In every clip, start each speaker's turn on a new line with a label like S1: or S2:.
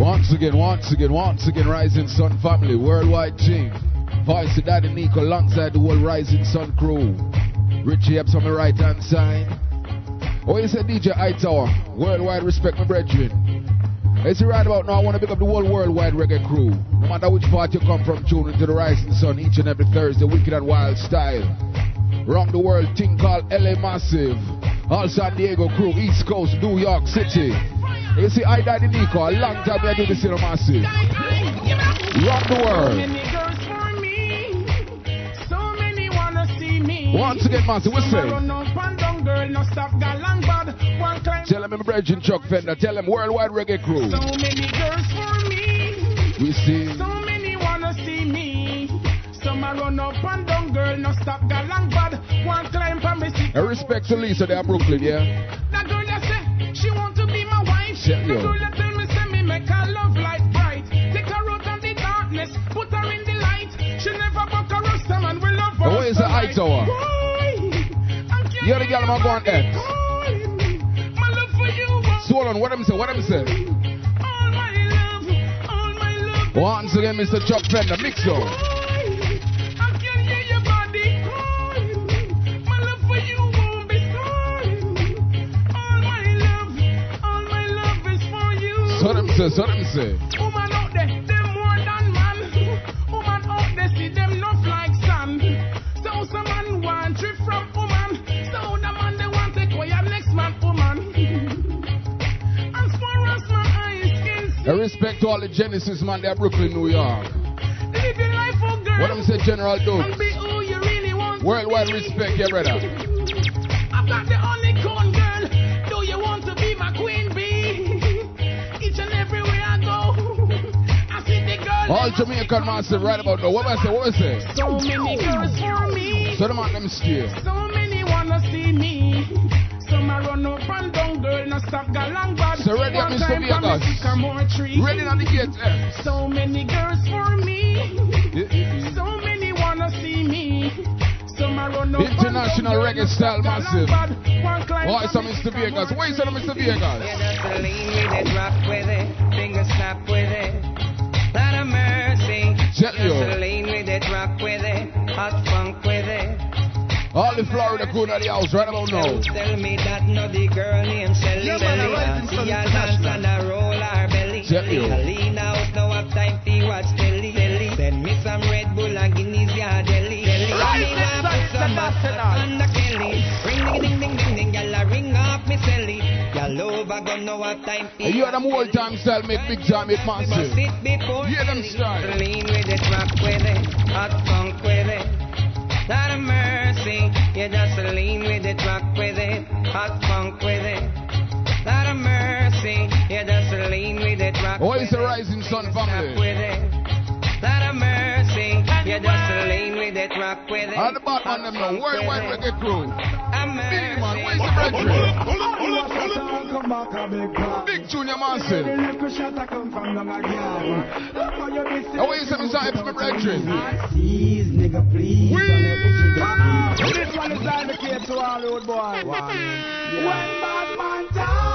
S1: Once again, once again, once again, Rising Sun family, worldwide team. Voice of Daddy Nico alongside the whole Rising Sun crew. Richie Epps on the right hand side. Oh, you said DJ Hightower, worldwide respect my brethren. It's right about now, I want to pick up the whole worldwide reggae crew. No matter which part you come from, tune into the Rising Sun each and every Thursday, wicked and wild style. Round the world, thing called LA Massive. All San Diego crew, East Coast, New York City. You see, I died in Nico, a long time I do this in a massive. Rock the world. So many want to see me. Once again, massive, what's say? Tell them, brethren, Chuck Fender. Tell them, worldwide reggae crew.
S2: So many girls for me.
S1: We see.
S2: So many wanna see me. Some a run up and down, girl, no stop galang bad. One climb for me.
S1: A respect to Lisa, they are Brooklyn, yeah?
S2: That girl that say she want to be my wife.
S1: Yeah,
S2: the
S1: yo.
S2: girl that tell me say me make her love light bright. Take her out of the darkness, put her in the light. She never buck a rasta man, we love her.
S1: Oh, where's the Hightower? You're the girl I'm going there.
S2: My love for you.
S1: Swollen, what am I say? What am say?
S2: All my love, all my love.
S1: Once again, Mr. Chuck Fender, mix up. So them say, so them say.
S2: Woman out there, them more than man. Woman out there, see them not like sand. So some man want trip from woman. So the man they want take away your next man, woman. As far as my eyes can
S1: respect to all the Genesis man, they're Brooklyn, New York.
S2: live your life for girl.
S1: What am say, General
S2: And be who you really want.
S1: Worldwide respect, yeah, brother.
S2: I've got the only corn
S1: All Jamaican massive right about now. What am I say? What am I say?
S2: So many girls for me.
S1: So them on them steer.
S2: So many wanna see me. Some a run up and down, girl, no stop galang bad.
S1: So ready up,
S2: One
S1: Mr.
S2: time for me
S1: Vegas.
S2: sycamore tree.
S1: Ready on the gate, eh?
S2: So many girls for me.
S1: Yeah, yeah, yeah.
S2: So many wanna see me. Some a run up and
S1: International
S2: down, girl,
S1: reggae style massive.
S2: bad. One climb
S1: Oh,
S2: for
S1: it's a
S2: me
S1: Mr.
S2: sycamore
S1: Vegas. Where is it, Mr.
S2: tree.
S1: Vegas?
S3: Yeah, just a lean with it, rock with it, finger snap with it. Lot of mercy.
S1: Tell
S3: Just
S1: you.
S3: a lean with it, rock with it, hot funk with it.
S1: All the Florida crew in the house right about now.
S3: Don't tell me that no the girl named Shelly
S4: Yeah, man,
S3: Belly.
S4: In
S3: See her dance and a roll her belly.
S1: Tell you.
S3: Lean out, no have time to watch telly. telly. Send me some Red Bull and Guinness, yeah, deli. deli.
S4: Rise
S3: Me
S4: in
S3: want
S4: from
S3: put some
S4: international.
S3: on the Kelly. Ring Gyal over gun, no time
S1: you are them old time style, make big time, make massive. Hear them style.
S3: Lean with it, rock with it, hot funk with it. Lot of mercy, you just lean with it, rock with it, hot funk with it. Lot of mercy, you just lean with it, rock
S1: Oh,
S3: with
S1: it's
S3: it.
S1: a Rising Sun family.
S3: With it. Lot of mercy, you just lean with it, rock with it.
S1: All the Batman them now,
S3: hot funk
S1: worldwide
S3: with it.
S1: reggae crew.
S3: A
S1: Big man,
S3: mercy.
S1: where's the brethren? Big Junior Massive. And where is them inside for my brethren?
S4: This one is dedicated to all road boys. When bad man down,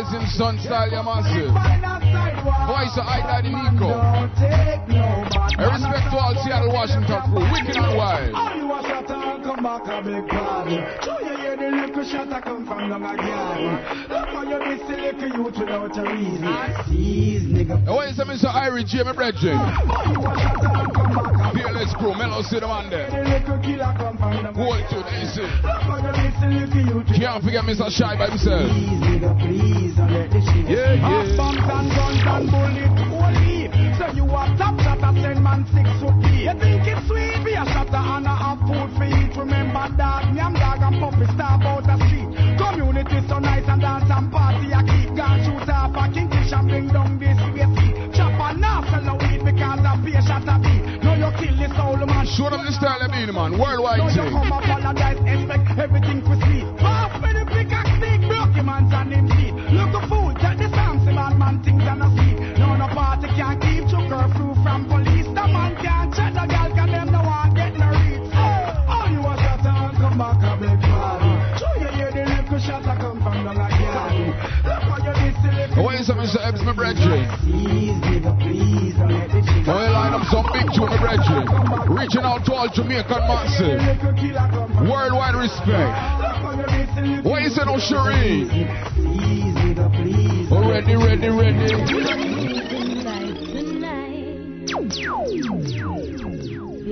S1: Rising Sun style, yeah, massive. Voice of I Daddy Nico.
S4: No
S1: respect to all Seattle, Washington crew. Wicked and wild.
S4: You come back a big party. So you hear the little shot a come from long again. Look how you miss the little youth without a reason. I seize nigga.
S1: And where is them Mr. Irie J, my brethren?
S4: All you a shot and come back a big
S1: Fearless crew, Mellow City man there.
S4: little killer come from long
S1: Hold to the easy.
S4: Look how you miss the little youth without
S1: Can't forget Mr. Shy by himself.
S4: Please, nigga, please, don't let the shit.
S1: Yeah, yeah.
S4: Half bombs and guns and bullets So you a top shot at ten man six foot deep. You think it's sweet? Be a shot and a have food for eat. Remember dog, yam dog and puppy star out the street. Community so nice and dance and party. I keep gun shoot up a kingfish and bring down this whiskey. Chop and now sell the weed because a pay shot a beat. No, you kill the soul man.
S1: Show them the style of being, man. Worldwide
S4: No, you
S1: thing.
S4: come apologize, expect everything for
S1: Vibes, my brethren. Boy, line up some big tune, my brethren. Reaching out to all Jamaican massive. Worldwide respect. What you say, no, Cherie? Oh, ready, ready, ready.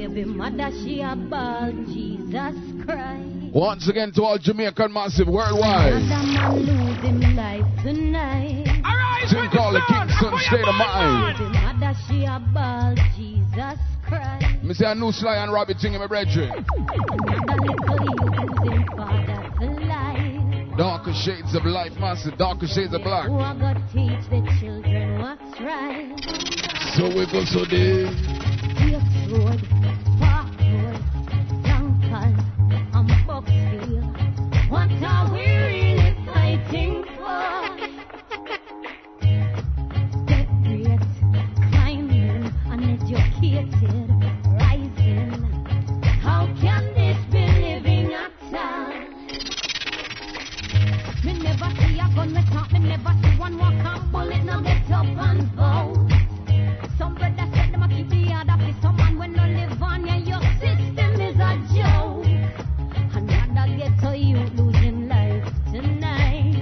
S5: Baby mother, she a ball, Jesus Christ.
S1: Once again to all Jamaican massive worldwide.
S5: Another man losing life.
S6: Arise
S1: Thing
S6: with
S1: called the. Kingston State of Mind.
S5: Baby mother, she a ball, Jesus Christ.
S1: Me say a new Sly and Robbie thing, my brethren.
S5: Another little using father for life.
S1: Darker shades of life, massive. Darker shades of black.
S5: Who a go teach the children what's right?
S1: So we go so deep.
S5: Gift Road, Park Road, Duncan, and Bucksville. What are we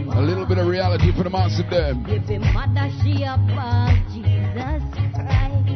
S5: A
S1: little bit of reality for the massive them.
S5: Baby mother she a ball, Jesus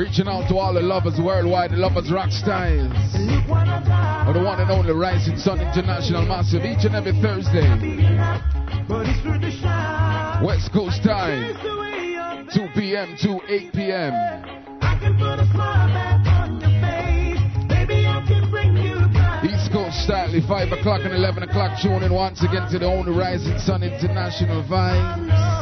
S1: Reaching out to all the lovers worldwide, the lovers rock styles. Or the one and only Rising Sun International Massive each and every Thursday. West Coast time,
S7: It's the way you're
S1: 2 p.m. to 8 p.m. East Coast style, 5 o'clock and 11 o'clock. Tune in once again to the only Rising Sun International Vibes.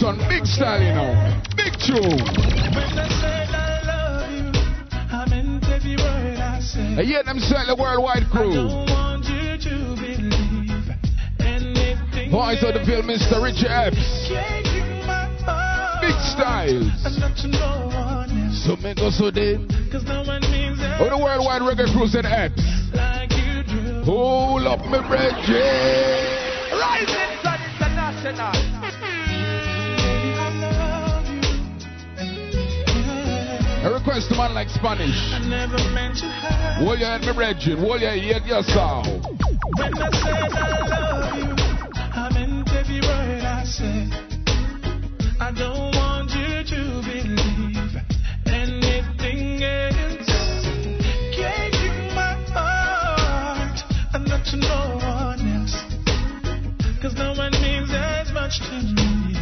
S7: Sun?
S1: Big style, you know. Big tune.
S7: I
S1: yet them sell the worldwide crew. Voice of the film, Mr. Richie Epps. Big
S7: else.
S1: So me go so deep. Oh, the worldwide reggae crew said Epps. Hold up, me.
S7: Rising Sun International.
S1: A request to man like Spanish.
S7: I never meant to hurt.
S1: Hold your head, me brethren. Hold your head, your sound.
S7: When I said I love you, I meant every word I said. I don't want you to believe anything else. Caging my heart and not to no one else. Cause no one means as much to me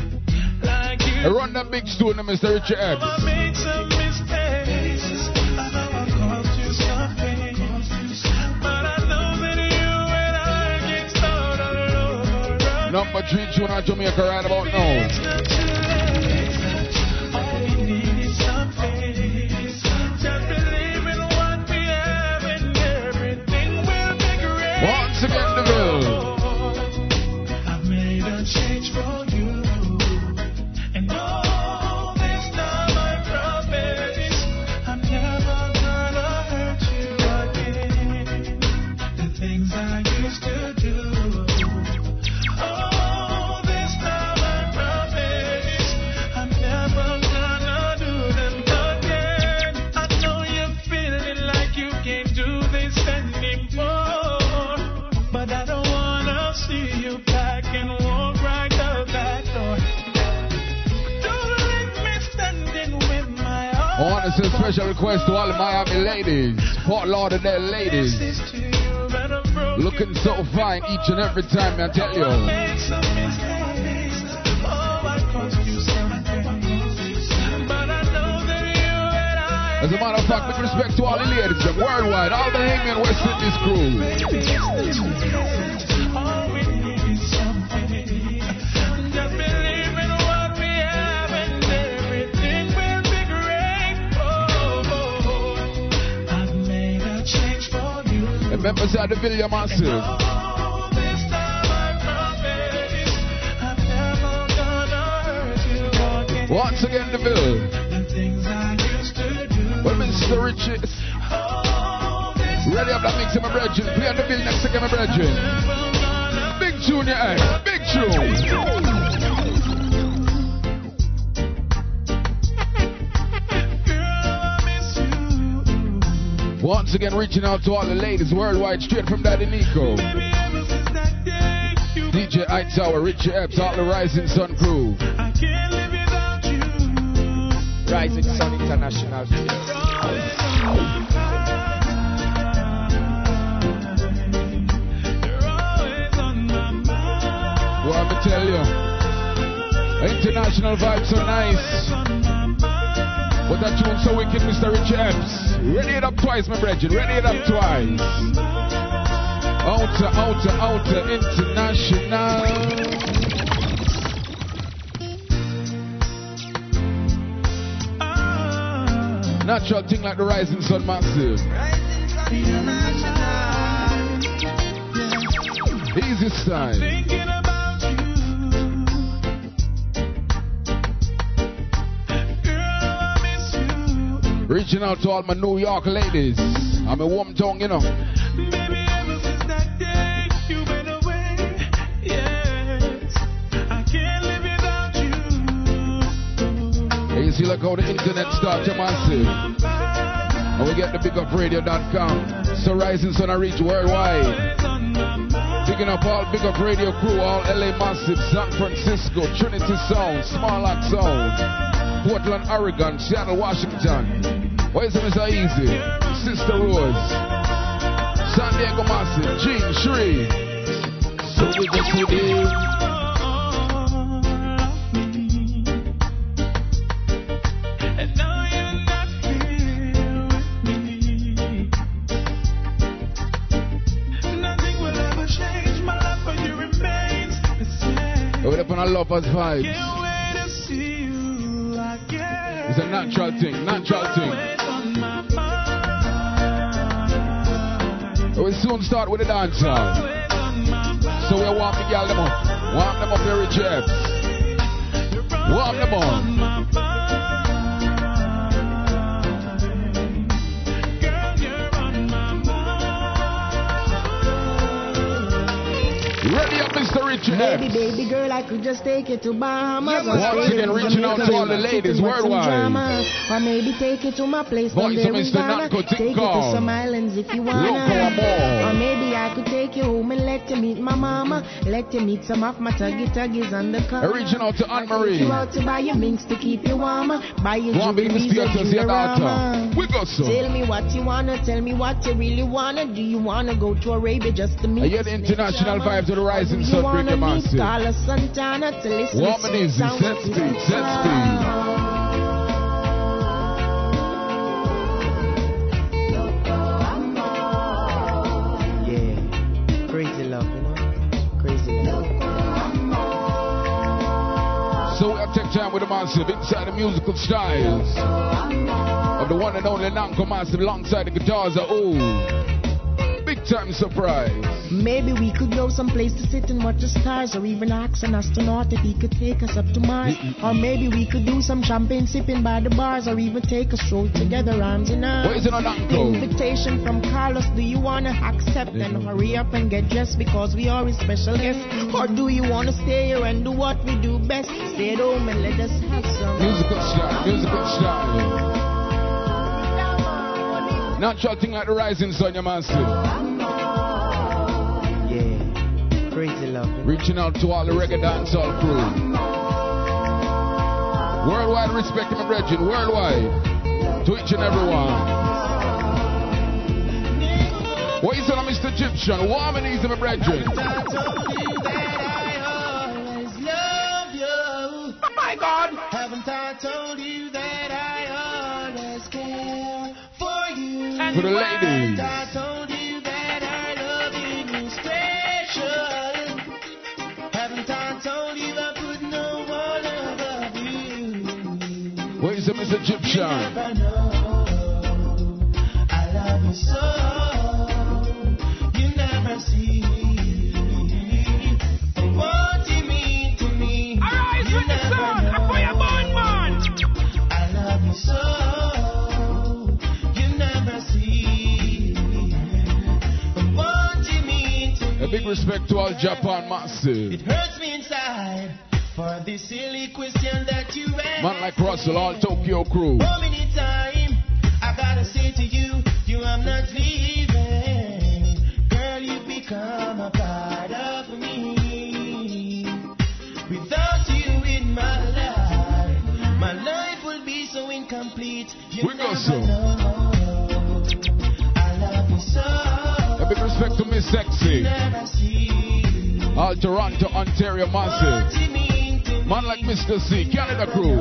S7: like you.
S1: Run that big stone, Mr. Richie Epps. Number three tune on Jamaica right about now. Ladies, Fort Lauderdale ladies, looking so fine each and every time. I tell you.
S7: know that you and
S1: fact, with respect to all the ladies, worldwide, all the Hangman West Indies crew.
S7: I'm never gonna hurt.
S1: Once again, the.
S7: The do.
S1: Well, Mr. Richie, ready up that mix my brethren. Play on the bill next again, my brethren. Big yeah, eh? big tune. Once again, reaching out to all the ladies worldwide, straight from Daddy Nico. DJ Hightower, Richie Epps, all the Rising Sun crew.
S7: I can't live without you.
S8: Rising Sun International.
S7: You're always on my mind.
S1: What I'm tell you, international vibes are nice. But that tune so wicked, Mr. Richie Epps. Ready it up twice, my brethren. Ready it up twice. Outer, outer, outer, international. Natural thing like the rising sun massive. Easy style.
S7: Thinking about
S1: Reaching out to all my New York ladies. I'm a warm tongue, you know.
S7: Baby, ever since that day you went away. Yes, I can't live without you.
S1: And you see, like how the internet starts to massive. And we get the bigupradio.com. So Rising Sun I reach worldwide. Picking up all Big Up Radio crew, all LA Massive, San Francisco, Trinity Sound, Small Lock Sound, Portland, Oregon, Seattle, Washington. Why is it Mr. Easy? Sister Rose, San Diego Massive, Gene Shree. So we just with it.
S7: You're not here with me. Nothing will ever change. My love for you remains the same.
S1: We're up on our lovers vibes.
S7: Can't wait to see you again.
S1: It's a natural thing, natural thing. We soon start with the dance hall.
S7: Always on my mind.
S1: So we warm the girl them up. Warm them up here, Rich Warm them up.
S7: on my mind. Girl, you're on my mind.
S1: Ready up, Mr. Rich
S9: Baby, baby girl, I could just take you to Bahamas.
S1: Once again,
S9: in
S1: reaching out to all the ladies
S9: sit and watch some
S1: worldwide.
S9: Or maybe take you to my place down there in Ghana. Take you to some islands if you wanna. Or maybe I could take you home and let you meet my mama. Let you meet some of my tuggy tuggies on the car.
S1: Reaching out to Anne
S9: Take
S1: Marie.
S9: you out to buy your minks to keep you warmer. Buy your jewelry and
S1: your daughter. We go so.
S9: Tell me what you wanna, tell me what you really wanna. Do you wanna go to Arabia just to meet?
S1: I hear the international vibe to the rising sun,
S9: you
S1: bring
S9: wanna
S1: your massive.
S9: Carlos Santana to listen
S1: Warm
S9: to sound
S1: set speed, set speed. Take time with the massive inside the musical styles of the one and only Nanko Massive alongside the guitars are ooh. Time surprise.
S9: Maybe we could go someplace to sit and watch the stars, or even ask an astronaut if he could take us up to Mars. Or maybe we could do some champagne sipping by the bars, or even take a stroll together, arms in arms.
S1: What is it on?
S9: Invitation from Carlos, do you wanna accept and mm-hmm. hurry up and get dressed because we are his special guests? Or do you wanna stay here and do what we do best? Stay at home and let us have some
S1: Musical style, musical style. Natural thing like the rising sun, your massive.
S8: Yeah. Crazy love.
S1: Reaching out to all the reggae dancehall crew. Worldwide respect in my brethren, worldwide. To each and every one. What is it on Mr. Egyptian? Warm and easy, my brethren.
S10: One above you?
S1: Where's the Miss Egyptian? Respect to all Japan massive.
S10: It hurts me inside for the silly question that you asked.
S1: Man like Russell, all Tokyo crew.
S10: How many times I gotta say to you, you I'm not leaving. Girl, you become a part of me. Without you in my life, my life will be so incomplete. You
S1: We
S10: never
S1: so.
S10: know. I love you so.
S1: A big respect to Miss Sexy. All Toronto, Ontario massive. Man like Mr. C, Canada crew.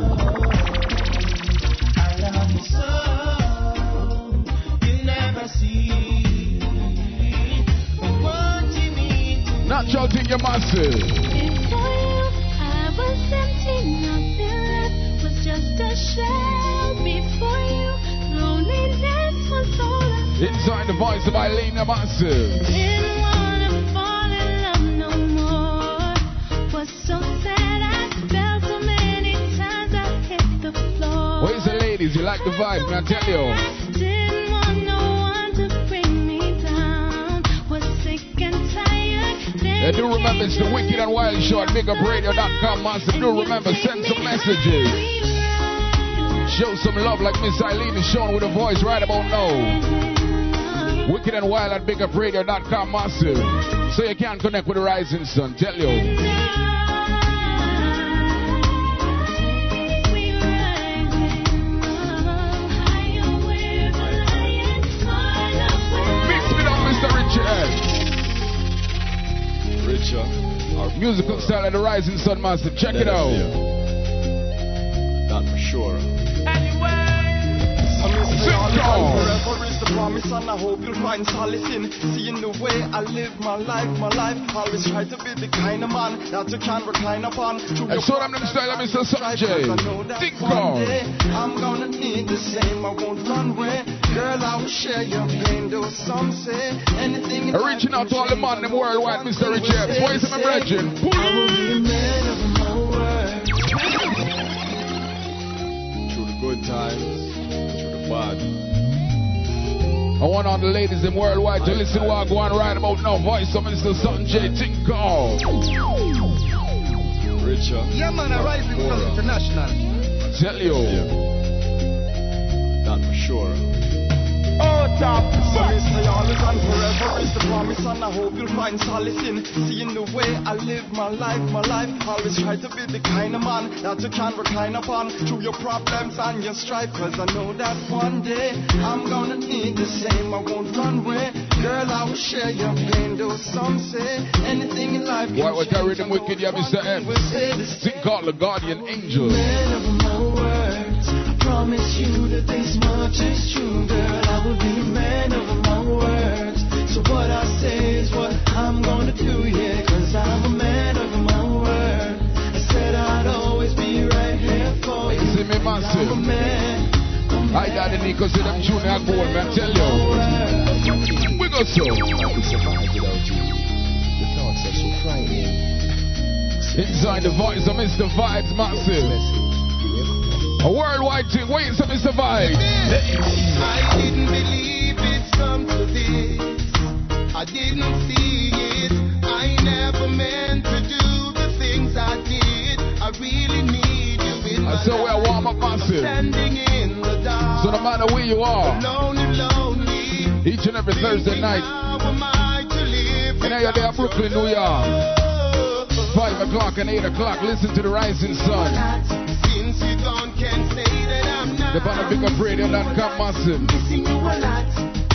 S1: Natural thing, you massive.
S5: I was empty, nothing left was just a shell. Before you, loneliness was all
S1: Inside the voice of Eileen, massive. Ladies? You like the vibe, man, I tell you.
S5: I didn't want no one to bring me down. Was sick and
S1: do remember it's the Wicked and Wild Show at BigUpRadio.com, massive. Do remember, send some messages. Show some love like Miss Eileen is showing with a voice right about now. Wicked and Wild at BigUpRadio.com, massive. So you can connect with the rising sun, tell you. Musical style of the rising sun, massive. Check it out.
S11: Not for sure. Anyway.
S12: Forever is the promise, and I hope you'll find solace in seeing the way I live my life. My life always try to be the kind of man that you can recline upon. Through
S1: And
S12: your
S1: so them them style of Mr. Sanjay.
S12: I know that
S1: Think
S12: one
S1: on.
S12: day I'm gonna need the same. I won't run away. Girl, I will share your pain, though some say anything. in
S1: Reaching out to all the man them worldwide, Mr. Richard. Boys and my brethren.
S12: I will be man of my word.
S11: Through the good times, through the bad.
S1: I want all the ladies in worldwide to listen to what I go on right about now. Voice of Mr. Sanjay Tinko.
S11: Richard.
S12: Yeah, man, I rise with
S11: Cora.
S12: international.
S1: Tell you.
S11: Not for sure.
S12: Oh, top. So me say always and forever is the promise, and I hope you'll find solace in seeing the way I live my life. My life always try to be the kind of man that you can recline upon through your problems and your strife. Cause I know that one day I'm gonna need the same. I won't run away. Girl, I will share your pain, though some say anything in life.
S1: Why we carry
S12: change.
S1: them wicked, yeah, Mr. M.
S12: will stay the same.
S1: Think called the guardian angel.
S12: This much is true. I will be a man of my words. So what I say is gonna do, yeah, cause I'm a man of my word. I I'd always be right here for you.
S1: You see me
S12: I'm a
S1: massive.
S12: man.
S1: I daddy Nico see them junior gold, man. Tell you. We go so.
S13: I could survive without you. The thoughts are
S1: A worldwide thing. Wait, so Mr. Vibes.
S10: I didn't believe it's come to this. I didn't see it. I never meant to do the things I did. I really need you in my
S1: I said we're
S10: life.
S1: warm up massive.
S10: Standing in the dark.
S1: So no matter where you are,
S10: Lonely, lonely.
S1: each and every Thursday night,
S10: How am I to live
S1: and now you're there, Brooklyn, New York. 5 o'clock and 8 o'clock, listen to the rising sun. The Banner Big Up Radio.com massive.
S10: missing you a lot.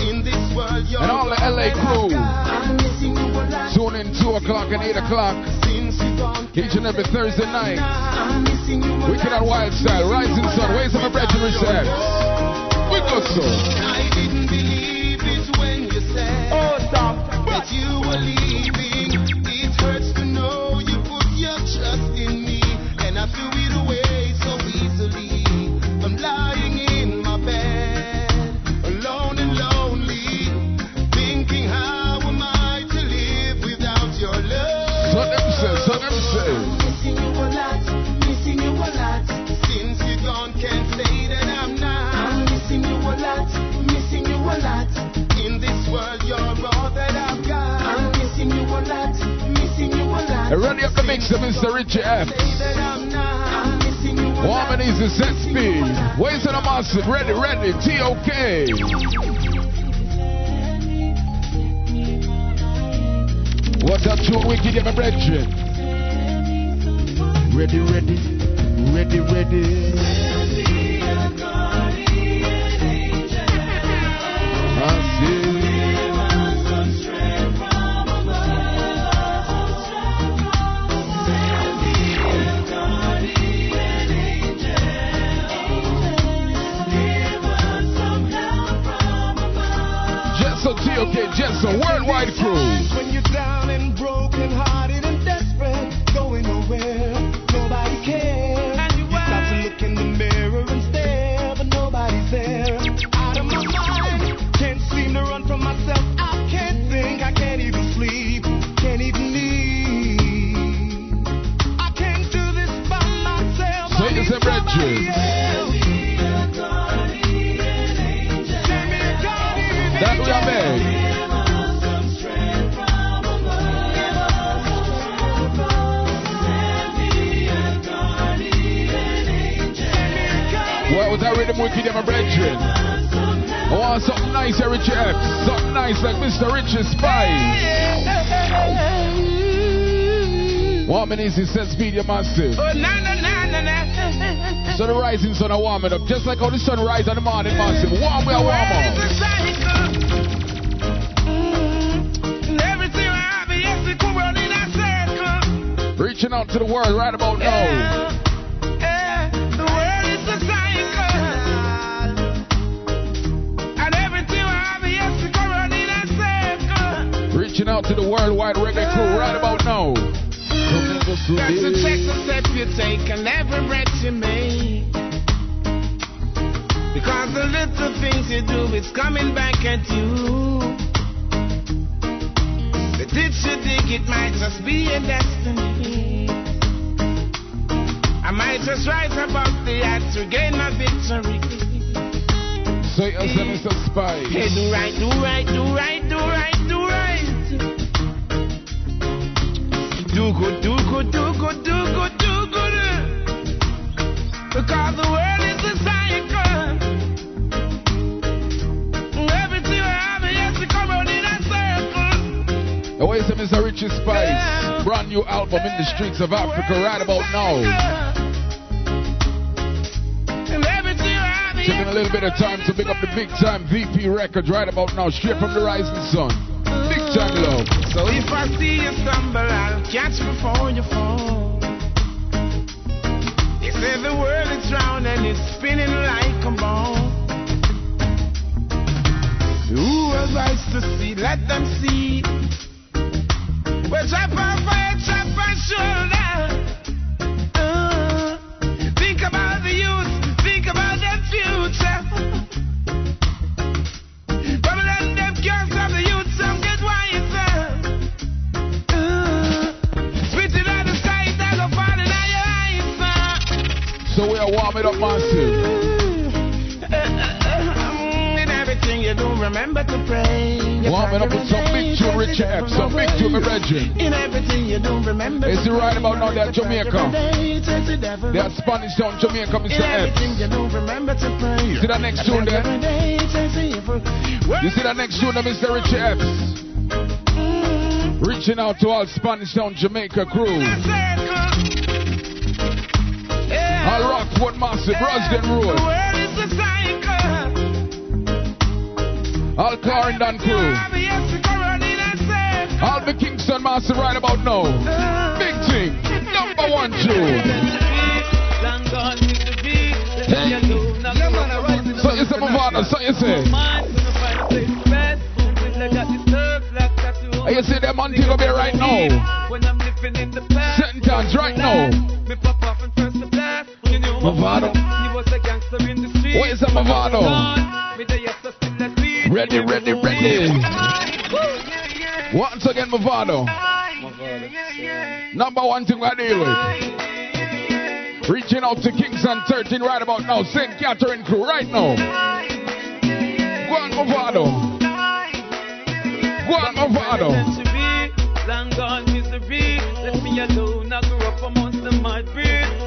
S10: In this world, you're
S1: And all the LA crew.
S10: I'm missing you a lot.
S1: Tune in 2 o'clock and 8 o'clock,
S10: Since you gone,
S1: each and every Thursday night.
S10: I'm missing you a
S1: Wicked and Wild Style, Rising Sun, Ways of my brethren reset. We go so.
S10: I'm missing you a lot.
S1: Woman is the set speed. Ways in the massive. Ready, ready. T-O-K. What up, tune wicked, my brethren? Ready, ready. Ready, ready. Jesso, worldwide crew. He says, speed your massive.
S2: Oh, na na na na na.
S1: So the rising sun are warming up, just like how the sun rise in the morning, massive. Warm, we are warm up.
S2: is a cycle. Mm, and everything I have, yes, it could run in a circle.
S1: Reaching out to the world right about now.
S2: Yeah, the world is a cycle. And everything I have, yes, it could run in a circle.
S1: Reaching out to the worldwide reggae crew right about now.
S2: Check the step you take and every breath you make. Because the little things you do, it's coming back at you. The ditch you dig, it might just be a destiny. I might just rise above the odds to gain a victory.
S1: So you say, Mr. Spice.
S2: Hey, do right, do right, do right, do right, do Do good, do good, do good, do good, do good. Because the world is a cycle. Everything I have, yes, it come round in a circle.
S1: The way say Mr. Richie Spice. Brand new album in the streets of Africa right about now.
S2: And everything I have,
S1: Taking a little bit of time to pick up the big time VP records right about now, straight from the rising sun. Big time love.
S2: So if I see you stumble, I'll catch before you fall. They say the world is round and it's spinning like a ball. Who has eyes to see? Let them see. Well, trap on fire, trap on shoulder.
S1: We up massive.
S2: Mm, In everything you do, remember to pray. You
S1: Warming up with some big tune, Richie F. Some big tune, brethren.
S2: In everything you do, remember
S1: Is it right about now that Jamaica? Are Spanish town, Jamaica, Mr. F.
S2: everything you do, remember to pray.
S1: See that next tune there? You see that next tune, there, Mr. Richie F. Reaching out to all Spanish town, Jamaica crew. All Rockford Massive, Rusden
S2: The
S1: Road.
S2: world is a cycle.
S1: All Clarendon crew.
S2: Yes, it go round in a circle.
S1: All the Kingston Massive right about now. Big thing. Number one tune. So you say, my father, so you say. And you see them on TV right now. Sentence right now. Mavado.
S14: He was a gangster in the street.
S1: Where is Mavado?
S14: Me the yes, I still a tweet.
S1: Ready, ready, ready. Once again, Mavado. Number one thing I deal with. Reaching out to Kingston 13 right about now. St. Catherine crew right now. Go on, Mavado. Go on, Mavado.
S14: Long gone misery, left me alone. I grew up amongst the mud breed.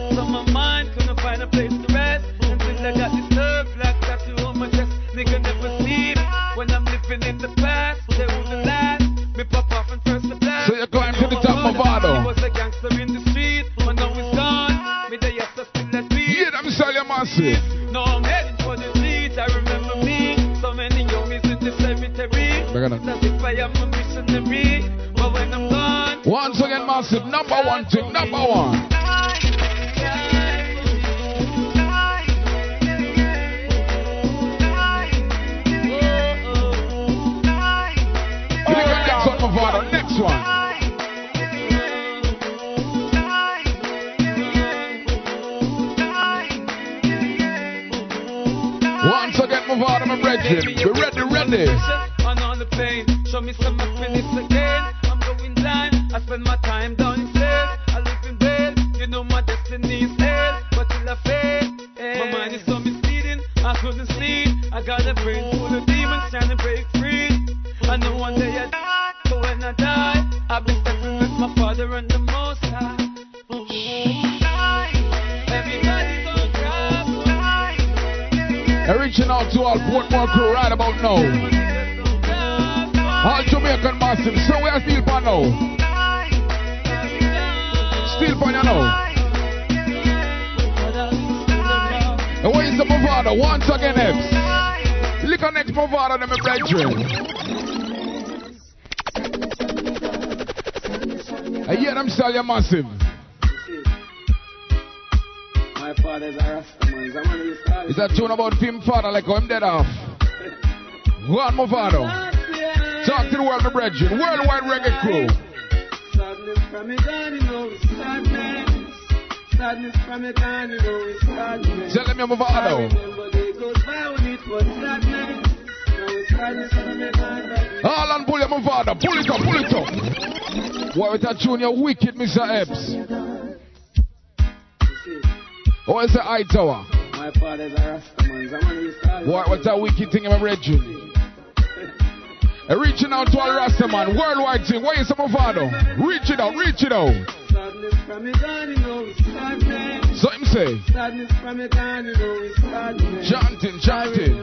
S14: A place to rest until I got this third black tattoo on my chest. Nigga never sleep when I'm living in the past. They wouldn't last. Me pop off and first the blast.
S1: So you climb to the top,
S14: He was a gangster in the street, but now he's gone. Me the yes, I still a tweet.
S1: Yeah, them sell your massive.
S14: No, I'm heading for the street. I remember me. So many youngies in the cemetery.
S1: We're gonna-
S14: As if I am a missionary. But when I'm gone,
S1: Once again, massive. Number one thing, number one. Next one. Once again, Mavado, my brethren. Be ready, ready. Next Mavado, them my brethren. I hear them sell you massive.
S14: My father's a Rastaman. Is
S1: that tune about him father like him dead off? Go on. Talk to the world, my brethren. Worldwide reggae crew.
S14: Sadness from me gone, know it's sadness. Sadness from me gone, know it's sadness.
S1: Tell them
S14: I remember they goes by when it was sadness. Now it's sadness from me gone. that is-
S1: All on pull your. Pull it up, pull it up. What with that you wicked, Mr. Epps. Oh, it's the Hightower.
S14: My father's a Rastaman. Is
S1: What, what's that wicked thing in my brethren? Uh, reaching out to all Rastaman, worldwide thing. Where is? Reach it out, reach it out.
S14: Sadness from me gone, you know it's sadness.
S1: So him say,
S14: Sadness from me gone, you know it's sadness.
S1: chanting, chanting.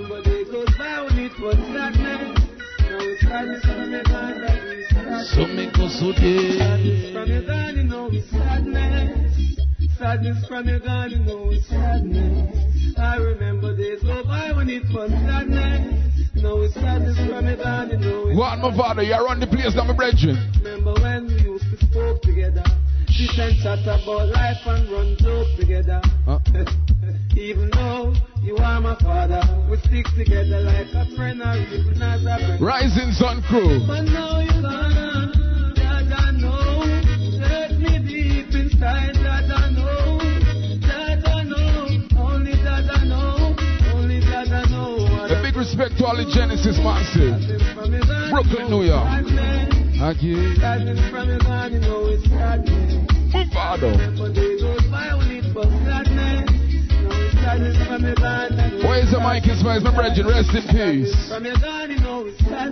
S14: Remember they goes by when it was sadness. Now it's sadness from me gone, that is sadness.
S1: So so.
S14: Sadness from your you know it's sadness. Sadness from your you know it's sadness. I remember days go by when it was sadness. Now it's sadness from your you know it's
S1: Go on, Mavado, you run the place down my brethren.
S14: Remember when we used to spoke together? Sit and chat about life and run joke together. Even though you are my father, we stick together like a friend or even as a friend.
S1: Rising Sun Crew.
S14: But now you're gone, I know. Me deep inside, that I know. That I know, only that I know. Only that I know.
S1: A big respect to all the Genesis massive. Brooklyn, New York.
S14: Gone, you
S1: Where is the Mikey Spice, my brethren? Rest in peace.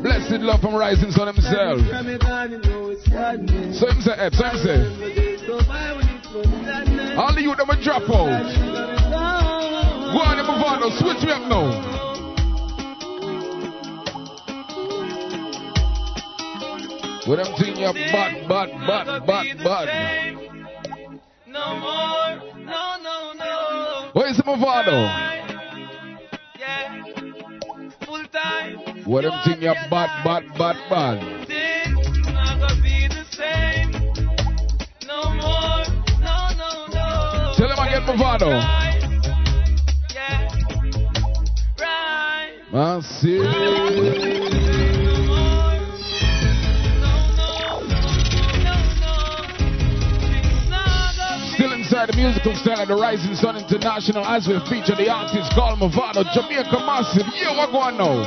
S1: Blessed love from Rising Sun himself. So him say, Ep, so him say.
S14: Remember days go by when it.
S1: All the youth a drop out. Go on, Mavado. Switch me up now. With them thing you bad, bad, bad, bad, bad.
S14: No more, no, no, no.
S1: Where is the Mavado?
S14: Yeah, full time.
S1: Where them thing you bad, bad, bad, bad. Tell him I get
S14: right.
S1: Massive. Enjoy the musical style of the Rising Sun International as we feature the artist called Mavado, Jamaica Massive. Yeah, what going now?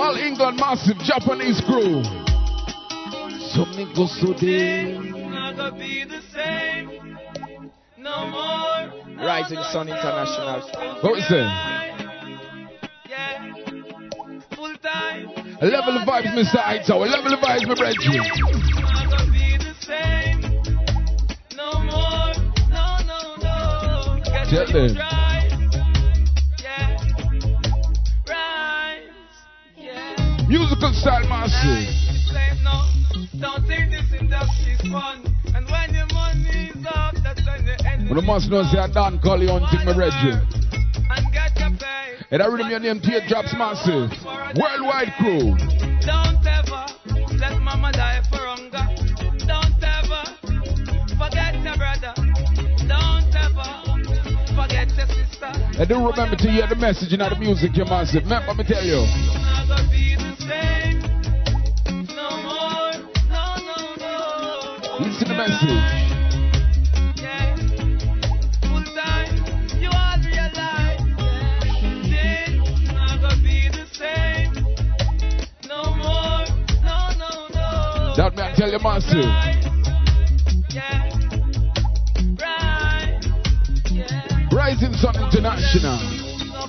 S1: All England Massive, Japanese crew. So me go so
S14: Things not gonna be the same no more. No,
S13: Rising Sun. International.
S1: What we say?
S14: Yeah. Full time.
S1: Level the vibes, Mr. Hightower. Level the vibes, my brethren.
S14: Up, that's when the end.
S1: When the must know say I done call you on thing, my.
S14: And get your pay.
S1: And I your name Massive. Worldwide crew. And do remember to hear the message in the music, you massive. Remember me tell you.
S14: Not.
S1: Listen to the message.
S14: Yeah. Full time. You all
S1: Rising Sun International.
S14: No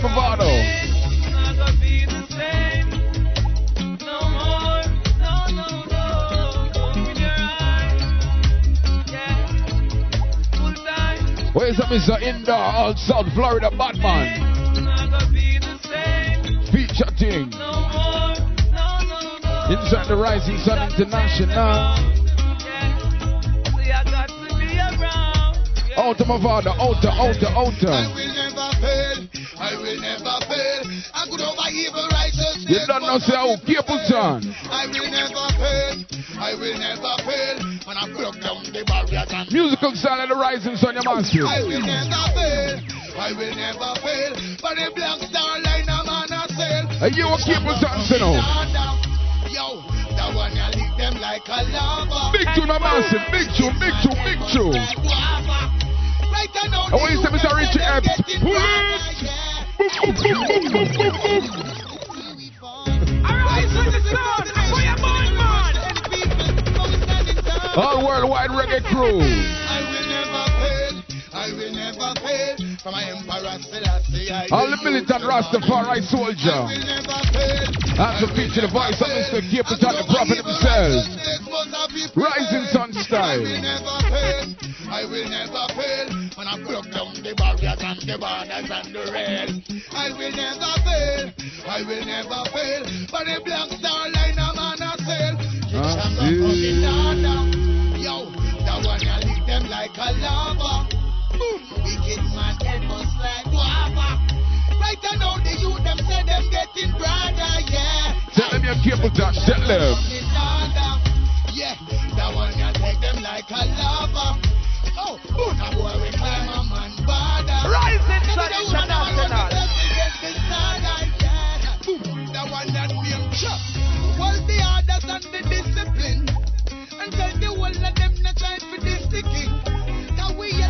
S14: for wonder
S1: Mr. Indoor, all South Florida Batman?
S14: It's not gonna be the same.
S1: Feature thing. Inside the Rising Sun International.
S14: Yeah. See, I got to be around.
S1: Outer Mavado, outer, outer, outer.
S15: will never fail. I will never fail. I could over evil righteousness.
S1: You don't know, say, oh, how Capleton.
S15: I will never fail. I will never fail. When I broke down the barriers and
S1: Musical style of the Rising Sun, you massive.
S15: I will never fail. I will never fail. For the black star line, I'm on a sail.
S1: Hey, you a Capleton, say no.
S15: Yo, that one you lick them like a lava.
S1: Big tune, my massive. Big tune, big tune, big tune.
S15: Right now,
S1: I want you to say, Mr. Richie Epps. Boom, boom, boom, boom, boom, boom, boom.
S2: Arise with the sun.
S1: All worldwide reggae crew.
S15: I will never fail. I will never fail. From my emperor Selassie, I
S1: All the militant Rastafari soldier.
S15: I will never fail.
S1: As we feature the voice of Mr. Capleton, the prophet himself. Rising Sun style.
S15: I will never fail. I will never fail. When I broke down the barriers and the borders and the rails. I will never fail. I will never fail. For the black star line, I'm on a sail. Like a lava. Boom, wicked man, head bust like guava. Right now, the youth them say them getting broader, yeah.
S1: Tell them your Capleton, tell them.
S15: Yeah, that one you take them like a lava.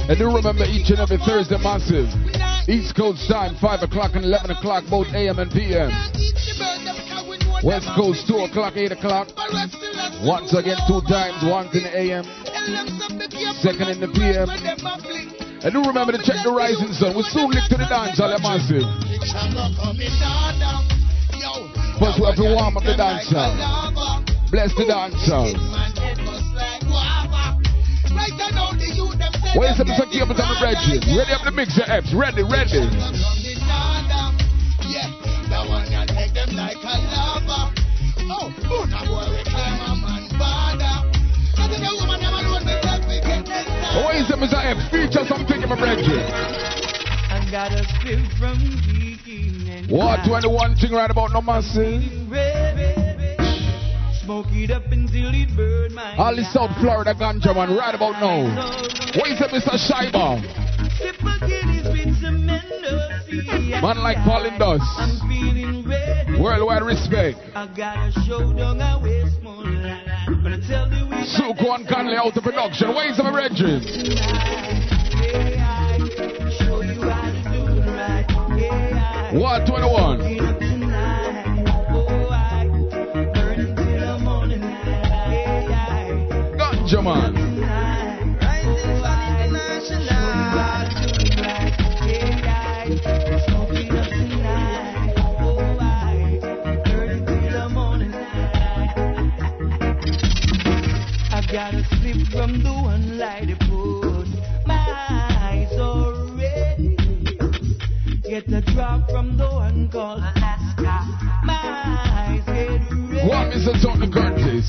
S15: And
S1: do remember each and every Thursday massive. East Coast time, 5 o'clock and 11 o'clock, both AM and PM. West Coast, 2 o'clock, 8 o'clock. Once again, two times, once in the AM, second in the PM. And do remember to check the rising sun. We'll soon link to the dance, all massive. First, we have to warm up the dancer. Bless the dancer. What is up, Mr. Capleton, the brethren? Ready up the mixer, Epps. Ready, ready.
S15: Yeah, that one you take them like a lava. Oh, boy, we climb a man border. Now the woman never know me that we get this
S1: What is Mr. Epps? Feature something, my brethren.
S14: I got a spirit from
S1: What 21 thing right about no massive?
S16: Smoke it up my
S1: All this South Florida ganja man right about now. What is up, Mr. Scheiber? Man like Colin does. Worldwide respect.
S16: I got a show down I waste more
S1: Suko and Conley out of production. What is
S16: up, Regis?
S1: What 21?
S16: German. Gotta from the one light post. My eyes are red. Get a drop from the one called Alaska. My eyes get red.
S1: What
S16: is the Tony Curtis?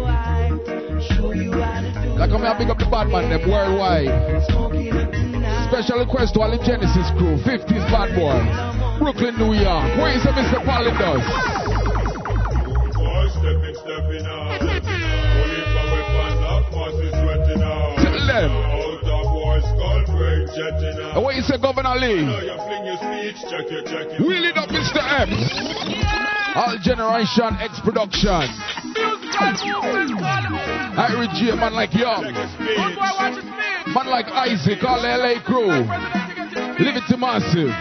S1: Like I'm here, big up the Batman them worldwide. Special request to all the Genesis crew, 50s Bad Boy, Brooklyn, New York. Where is Mr.
S13: Palindos?
S1: Tell them. And what you say, Governor Lee? Wheel it up, Mr. M. All Generation X Production. Harry J, man like Young. Man like Isaac, all LA crew. Liberty Massive.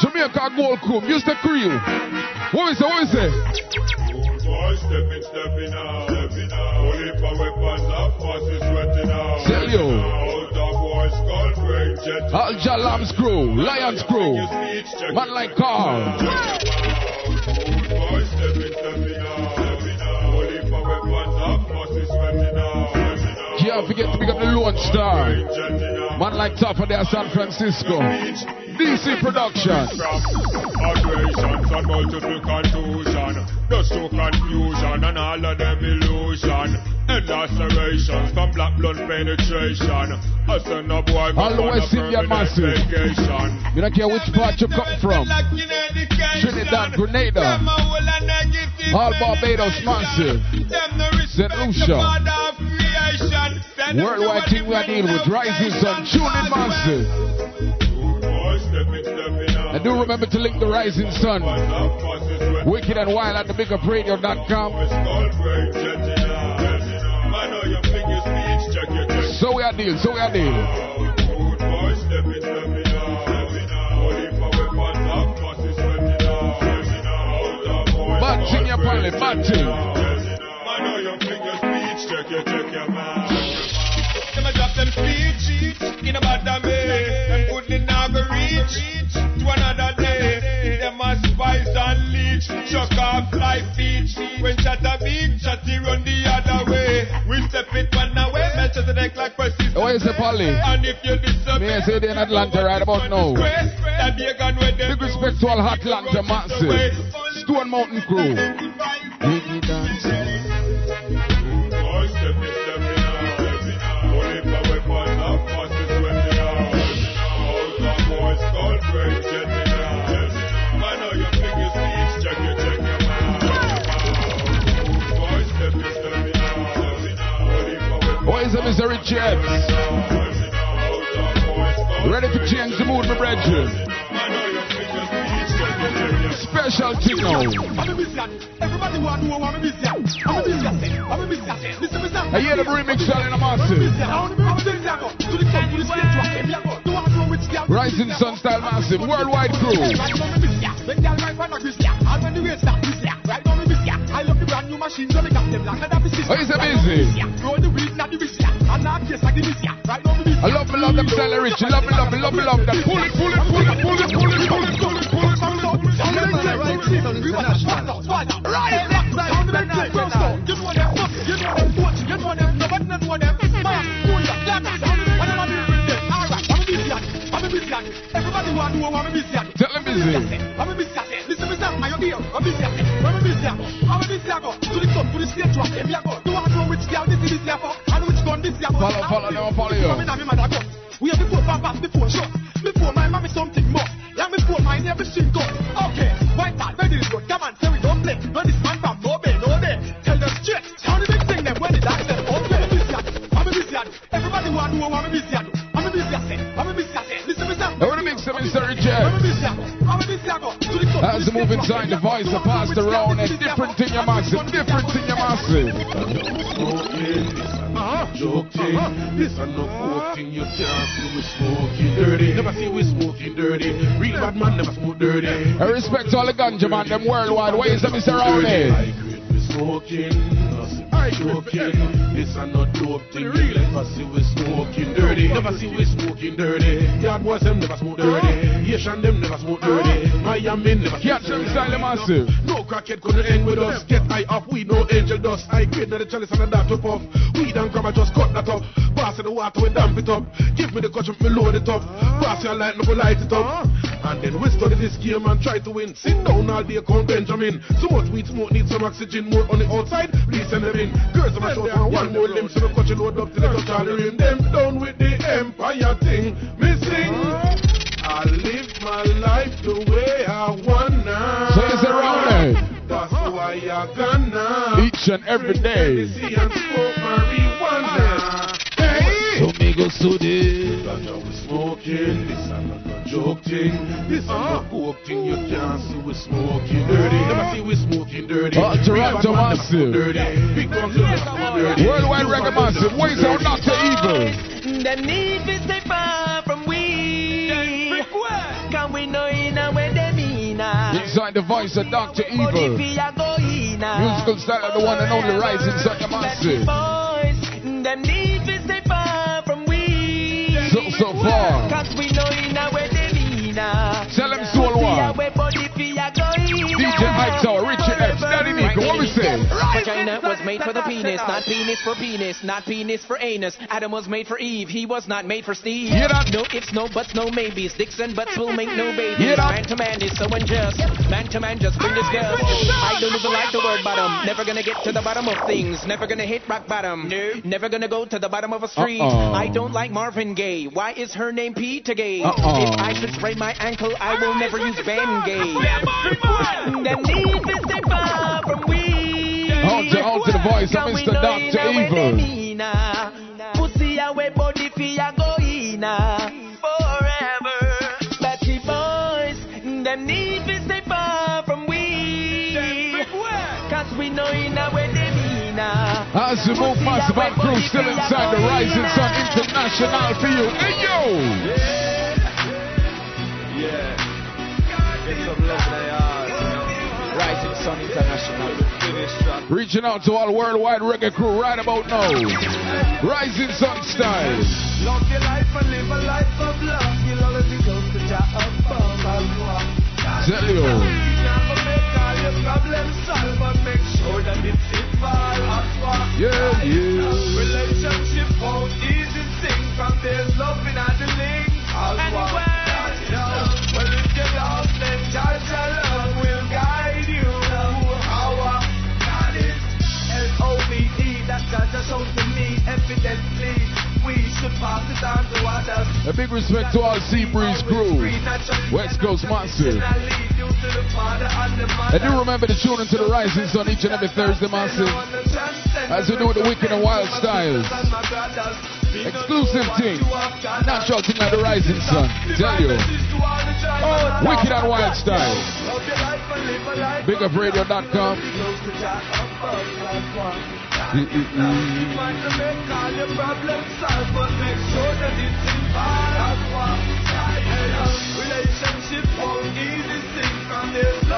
S1: Jamaica Gold Crew, Mr. Crew. What is it? What is it? Tell you. Al Jalam's crew, Lions crew, man like Carl. Star. Man like Top of there, San Francisco. DC Production.
S13: Aggressions and multiple contusion confusion and all of them illusion And lacerations from black blood penetration a boy
S1: You don't care which part you come from. Trinidad, Grenada. All Barbados massive. St. Lucia. Worldwide team, we are dealing with. Rising sun, tuning monster. I do remember to link the rising sun. Wicked and wild at thebigupradio.com. So we are dealing, so we are dealing. Know check your,
S13: check your drop them in a bad way. Them good in never reach to another day. Them a spice and leech, chuck off like beach. When shot a beat, run the other way. We step it one away, match the neck like.
S1: Where is the Polly?
S13: And if you disobey,
S1: Me say they in Atlanta right about now.
S13: that be a gun with them.
S1: Big respect to all Atlanta massive. Stone Mountain crew. Mr. Mr. Rich Ready to change the mood, my brethren. Special thing now.
S4: I hear the remix all in a massive. Rising Sun Style Massive, worldwide crew.
S1: I hear the selling a massive. Rising Sun Style Massive, worldwide crew. Oh, is it busy? I love me, love them style rich. Love me, love me, love me, love them. Pull it, pull it, pull it, pull it, pull it, pull it, pull it, pull it, pull it, pull it, pull it.
S14: international.
S4: Right, left side on the big thing, bro, so You know them, you know them, you know them, nobody know them. Cool, yeah, yeah, what it, I'm busy at it. Everybody want to know I'm a busy at it.
S1: Tell them busy.
S4: I'm a busy at it. Listen, listen, my dear, I'm busy at it. I'm a busy at it. I'm busy at it. To the club, to the stage, to game, yeah, go. Want to know which girl this is, here for? And which gun this here for?
S1: Follow, follow, never follow you.
S4: Come in me mother gun. We have before pampas, before shot. Before my mommy something more. Yeah, before my everything go. Okay, white man, where this good? Come on, say we don't play. No this man from no bay, no day. Tell them straight. Sound the big thing them when they dance them. Okay, I'm a busy at it. I'm busy. Everybody want to know I'm a busy at
S1: To
S4: the club,
S1: As you
S4: the
S1: move inside the
S4: a
S1: voice. I pass the round and different
S4: in
S1: your you
S4: And which
S1: massive, different
S4: for?
S1: thing you massive.
S17: Joke thing, this a no thing. You can't see we smoking dirty. Never see we smoking dirty. Real bad man never smoke dirty.
S1: I respect all the ganja man, them worldwide. Why is them Mr. Rowney?
S17: High grade we smoking, joking. This a no dope thing. You never see we smoking dirty. Never see we smoking dirty. Yard boys them never smoke dirty. Asian them never smoke dirty. Miami never smoke
S1: Catch them massive.
S17: No crackhead couldn't hang with us. Get high off, we no angel dust. I grade the chalice and that up off. Weed and grandma just cut that up. Pass in the water, we damp it up. Give me the coach, me load it up. Pass your light, me go light it up. And then we study this game and try to win. Sit down all day, count Benjamin. So much weed smoke, need some oxygen. More on the outside, please send them in. Girls, I'm a short one, one more limb. So the coach load up till they touch all the rim. Them down with the empire thing. Missing. I live my life the way I wanna.
S1: So it's it Rowney?
S17: That's why I gonna.
S1: Each and every day.
S17: See and.
S1: So me go to the
S17: Ganja we smoking, this a not a joke thing. This a no coke thing, you can't see we smoking dirty. Never see we smoking dirty.
S1: Oh, Toronto
S17: Real bad man
S1: massive.
S17: dirty. Big guns will never smoke dirty.
S1: Worldwide reggae massive. Why is not the evil?
S18: Them need to stay far from we. Can we know in a way they mean a?
S1: Inside the voice of Dr. Evil.
S18: fi a go in a.
S1: Musical style of the one and only rising son of massive.
S18: Them need to stay far from
S1: So, so far.
S18: Cause we know in our way they mean a.
S1: Tell them soul one. DJ Mike Tower, Richard X, Daddy Nico, what we say?
S18: Vagina was made for the penis, not penis for penis, not penis for anus. Adam was made for Eve, he was not made for Steve.
S1: Hear that?
S18: No ifs, no buts, no maybes. Dicks and butts will make no babies.
S1: Hear that?
S18: Man to man is so unjust. Man to man just bring disgust. I don't even like the word bottom. Never gonna get to the bottom of things. Never gonna hit rock bottom. No. Never gonna go to the bottom of a street.
S1: Uh-oh.
S18: I don't like Marvin Gaye. Why is her name Peter Gay?
S1: Uh-oh.
S18: If I should sprain my ankle, I will never use Van Gay. Them need to far from we.
S1: On to, on to the voice of Mr. Dr. Evil.
S18: Pussy away body fi a go in forever. Batty boys, them need to stay far from we. Cause we know in a way they mean.
S1: As we move massive and crew still inside the Rising Sun International for you. Hey yo!
S11: Yeah. Get some love in the heart, you know. Rising Sun International.
S1: Reaching out to all worldwide reggae crew right about now. Rising Sun style.
S14: Love your life and live a life of love. You'll always be close to Jah above.
S1: Tell you.
S14: Never make all your problems solve, but make sure that it's involved.
S1: Yeah, yeah.
S14: Relationship won't easy thing from there's love in
S1: A big respect to our Sea Breeze crew. West Coast Massive. And do remember to tune into the Rising Sun each and every Thursday, Massive. As we do the Wicked and Wild Styles. Exclusive thing. Natural thing like the Rising Sun. Tell you. Wicked and Wild Style. BigUpRadio.com.
S14: Relationship won't easy thing from this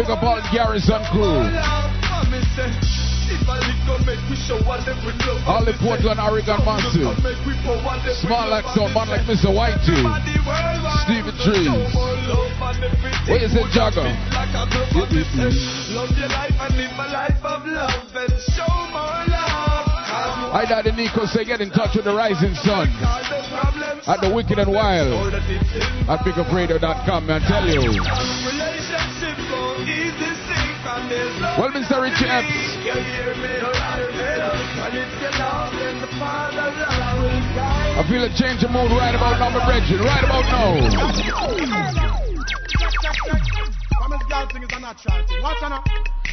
S1: big up all the Garrison crew. All the Portland, Oregon
S14: we
S1: Small like some man like Mr. Whitey. Stephen Trees. What you say, Jagger? I Daddy Nico say get in touch with the Rising Sun at the Wicked and Wild at bigupradio.com and tell you.
S14: Love Mr. guide
S1: I feel a change of mood right about now, my right about now.
S19: Promise girl thing is a natural thing. Watch out now.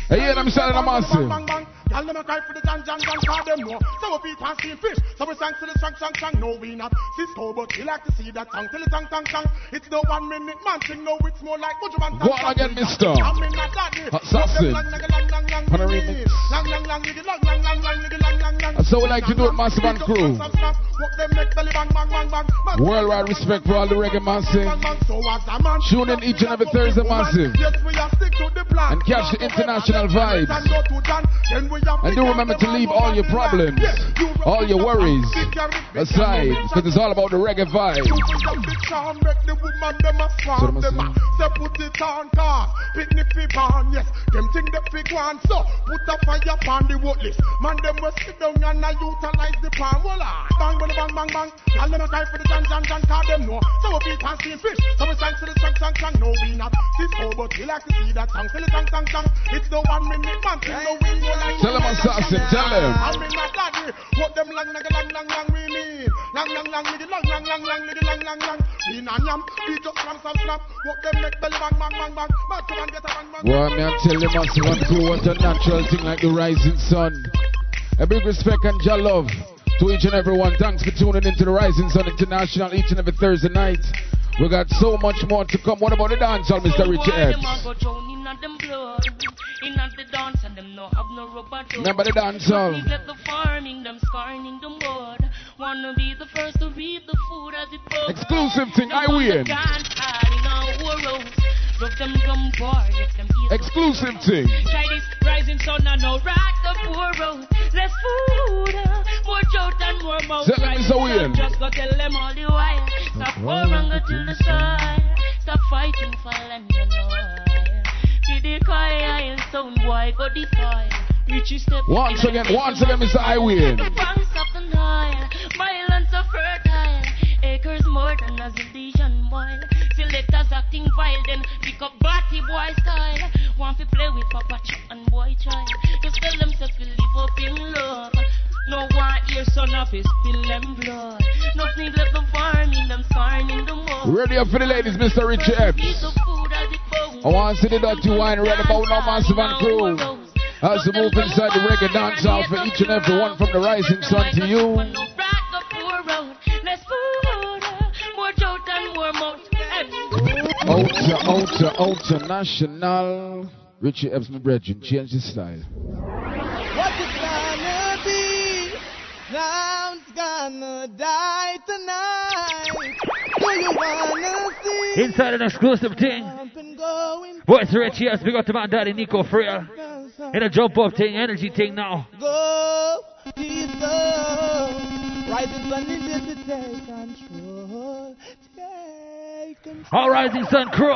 S1: Hey, yeah, I'm selling a massive.
S19: Bang, bang, bang. Y'all them a cry for the jang jang jang cause them know. So we beat and see fish. So we sang to the song song song. No we not Cisco but we like to see that song till the song song song. It's no one minute man thing. No it's more like Buju Man.
S1: Go on again, mister.
S19: I'm in that daddy.
S1: Assassin. On how we like to do it, Massive and Crew.
S19: Them
S1: Worldwide respect for all the reggae massive.
S19: so as a man.
S1: Tune in each and every Thursday, massive.
S19: Yes, we are stick to the plan.
S1: And catch the international vibes. And do remember to leave all your problems, all your worries aside, because it's all about the reggae vibe.
S19: Make the woman them a
S1: So
S19: swarm
S1: them a
S19: them a Say put it on cars Picnic fi born Yes. Them think they fi go So put a fire upon the Man them will sit down and a utilize the palm. Well Bang bang bang bang bang. Y'all them a cry for the Cause them know. So we beat and see fish. So we sang to the No we not. Cisco but we like to see that song Till the song song song. It's the one minute man Thing no we go like
S1: Tell them assassin, tell them.
S19: I'm in that daddy What them lang lang lang lang lang we mean. Lang lang lang nigga lang lang lang lang nigga lang lang lang. We na yam We just slam slam slam. What them make belly bang bang bang bang. To and get a bang bang
S1: Well, me I tell you, massive and crew, what a natural thing like the rising sun. A big respect and ja love to each and every one. Thanks for tuning into the Rising Sun International each and every Thursday night. We got so much more to come. What about the dancehall, Mr. Richie Epps? Remember the dancehall?
S20: Let the farming, them scarring the mud. Wanna be the first to reap the food as it grows.
S1: Exclusive thing, I win.
S20: Rough them drum bar, let them eat
S1: Exclusive
S20: this rising sun and rock the poor road. Less food, more drought and more mouth.
S1: Tell them it's a win.
S20: Just go tell them all the while. Stop war and go till the soil. Stop fighting for land and oil. Did the cry stone boy go defy. Richie step
S1: Once again, once again, Mr. I win.
S20: the banks of the Nile, violence are fertile. Acres more than a zillion mile. Selectors acting vile, then pick up batty boy style. Want to play with Papa Chuck and boy child. Just tell them to live up in love. No one son of his spill them blood. No need let them farm in them the mud.
S1: Ready up for the ladies, Mr. Richie Epps.
S20: Eat the food as it goes.
S1: I want to see the dirty wine right about now, Massive and Crew. As we move inside the reggae dancehall for each and every one from the rising sun to you.
S20: Rock the poor road. Less food, more drought and more mouth.
S1: Ultra, ultra, ultra national. Richie Epps, my brethren, change the style.
S15: What it's gonna be? Sound's gonna die tonight. Do you wanna see?
S21: Inside an exclusive thing. Voice Richie Epps, big up to my daddy Nico Freer. In a jump up thing, energy thing now.
S15: Go, please go. Rising sun is here
S21: All rising sun crew.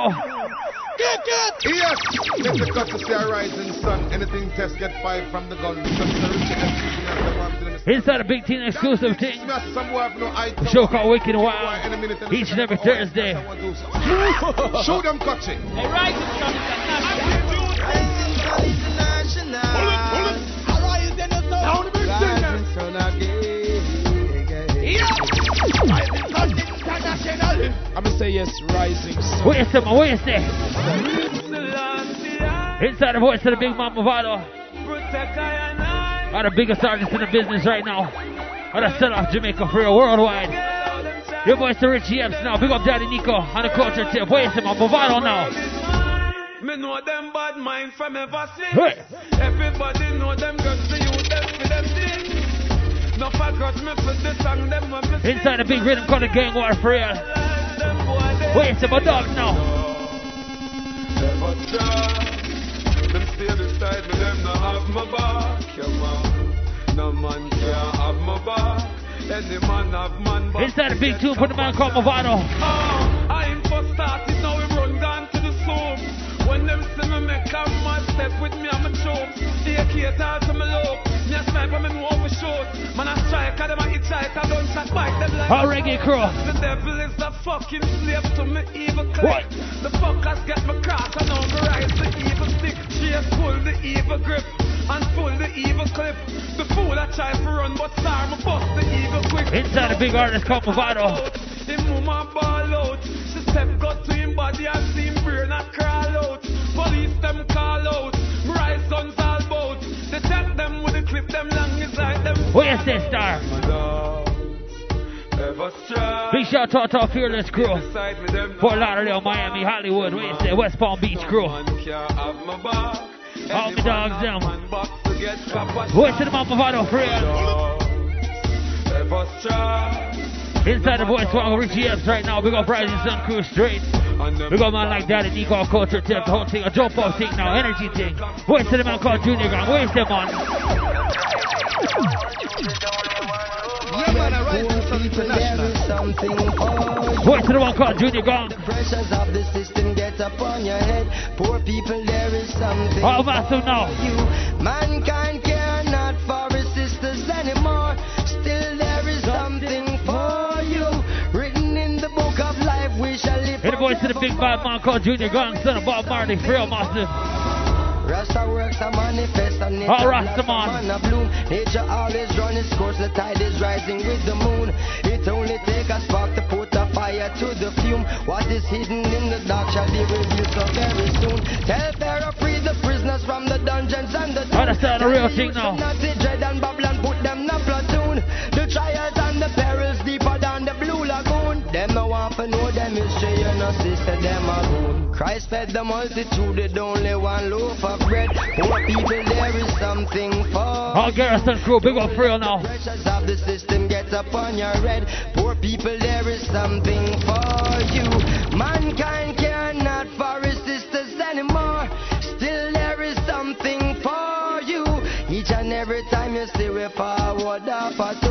S15: Get, get.
S22: Yes, let the cut to say a rising sun. Anything test get five from the gun. So Mr. Richie Epps, you can have the one to the
S21: Inside a big team exclusive thing.
S22: Smash some who have no eye.
S21: A show called Wicked and Wild. Each and every Thursday.
S22: Show them catching.
S20: Hey, rising sun
S15: Rising sun
S8: I'm gonna say yes, rising sun.
S21: Wait a second, wait a second. Inside the voice of the big man Mavado. Are the biggest artists in the business right now. Are the set off Jamaica for a worldwide. Your voice to Richie Epps now. Big up Daddy Nico on the culture tip. Wait a second, Mavado now.
S14: Me know them bad mind from ever since.
S21: Hey.
S14: Everybody know them guns to you, them for them
S21: Inside the big rhythm called the gang war for real.
S14: Them boy, they
S21: Wait, some more dogs now.
S14: Never trust. Them stay beside me, them no have my back. Yeah, man. No man can have my back. Any man have man back.
S21: Inside the big tune for the man called Mavado.
S14: Oh, I ain't for started, now we run down to the soup. When them see me make a mad step with me, I'm a choke. They cater to me low. Me a sniper, me move a striker, them a hitchhiker, don't shot bite them like
S21: Our reggae crew.
S14: The devil is a fucking slave to me evil clip.
S21: What?
S14: The fuckers get me cross and now me rise the evil stick. Chase pull the evil grip and pull the evil clip. The fool I try to run, but star me bust the evil quick.
S21: Inside the big artist called Mavado.
S14: Him woman ball out. She step got to him body and see him brain a crawl out. Police them call out. Rise guns all They take them with the clip them long is like them.
S21: What you say, Star?
S14: Ever strive.
S21: Big shout out to our fearless crew. Fort Lauderdale, Miami, Hollywood. What you say? West Palm Beach crew.
S14: man can't have my back.
S21: All the dogs them.
S14: Box to get proper
S21: What you say, the man Mavado for real?
S14: Ever strive.
S21: Inside the voice song Richie Epps right now. Big up Rising Sun Crew straight. Big up man like Daddy Nico Culture Tip. The whole thing, a jump up thing now, energy thing. Voice to the man called Junior Gong. Where's the man?
S10: Yeah, man, I rise in Sun International.
S21: Voice to the one called Junior Gong.
S10: Pressures of the system get upon your head. Poor people, there is something.
S21: How massive now?
S10: You, mankind we shall live.
S21: Hey, the voice to the big bad man called Junior Gong, son of Bob Marley, real massive.
S10: Rasta works a manifest and nature
S21: All Rasta man.
S10: a bloom. Nature always run its course, the tide is rising with the moon. It only take a spark to put a fire to the fume. What is hidden in the dark shall be revealed so very soon. Tell Pharaoh free the prisoners from the dungeons and the
S21: Understand the real thing now.
S10: Them no want to know them history, you know, sister, them a. Christ fed the multitude with only one loaf of bread. Poor people, there is something for.
S21: All Garrison crew, big up for real now.
S10: Pressures of the system get upon your head. Poor people, there is something for you. Mankind care not for his sisters anymore. Still, there is something for you. Each and every time you see we forward a tour,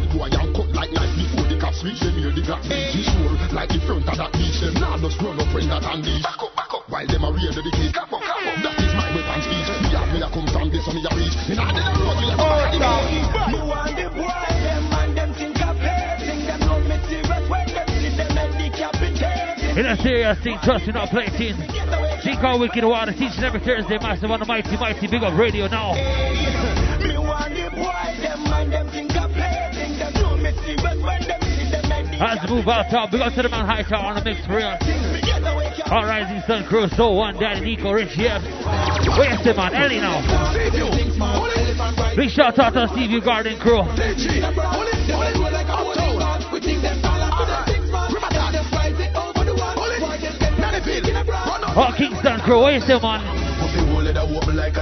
S23: Kill boy and cut like knife before the cops reach them hear the glass beat sure like the front of that beach them now just run up when that and this. Back up back up. While them a rear the cake clap up clap up that is my weapon speech. Me have me a come from this on me a reach in all the road we a go back
S10: You want the boy, them and them think of hating. Them know me serious when them see them and decapitating.
S21: In a serious thing, trust me, not plating. Think how wicked water, teaching every Thursday, massive on the mighty, mighty, big up radio now.
S10: Me want the boy, them and them think
S21: Let's move out top. Big up to the man Hightower on the mix real. All Rising Sun Crew, So One, Daddy Nico, Rich Yep. Where's the man? Ellie now. Big shout out to Stevie Garden Crew. Oh, Kingston Crew, where's the man?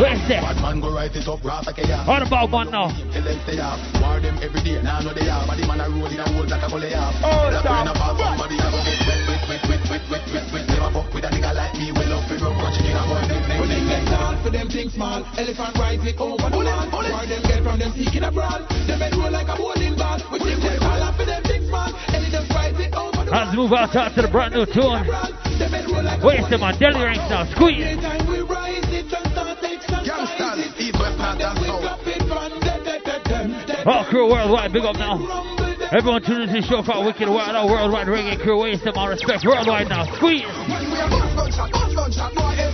S21: Where's that?
S23: Man go write it up, Rasta Kaya.
S21: What about one now?
S23: Tell them stay up. War them every day, now know they are. But the man a roll in a hole like a gully up.
S10: Oh,
S23: That
S10: stop.
S23: brain a pop, somebody a go get wet, wet, wet, wet, wet, wet, wet, wet. Never fuck with a nigga like me. We love to rub crunching in a boy.
S7: When them get tall, for them think small. Elephant rise it over the wall. Where them get from them seeking a brawl. Them head roll like a bowling ball. We think them tall, for them think small. Elephant rise it over the
S21: Let's move out top to the brand new tune.
S7: Them head roll like a
S21: Where's the man? Delly Ranx now. Squeeze
S7: gangsters.
S21: All crew worldwide, big up now. Everyone tuning to the show for Wicked Wild Our Worldwide Reggae Crew. Waste them all respect worldwide now. Squeeze.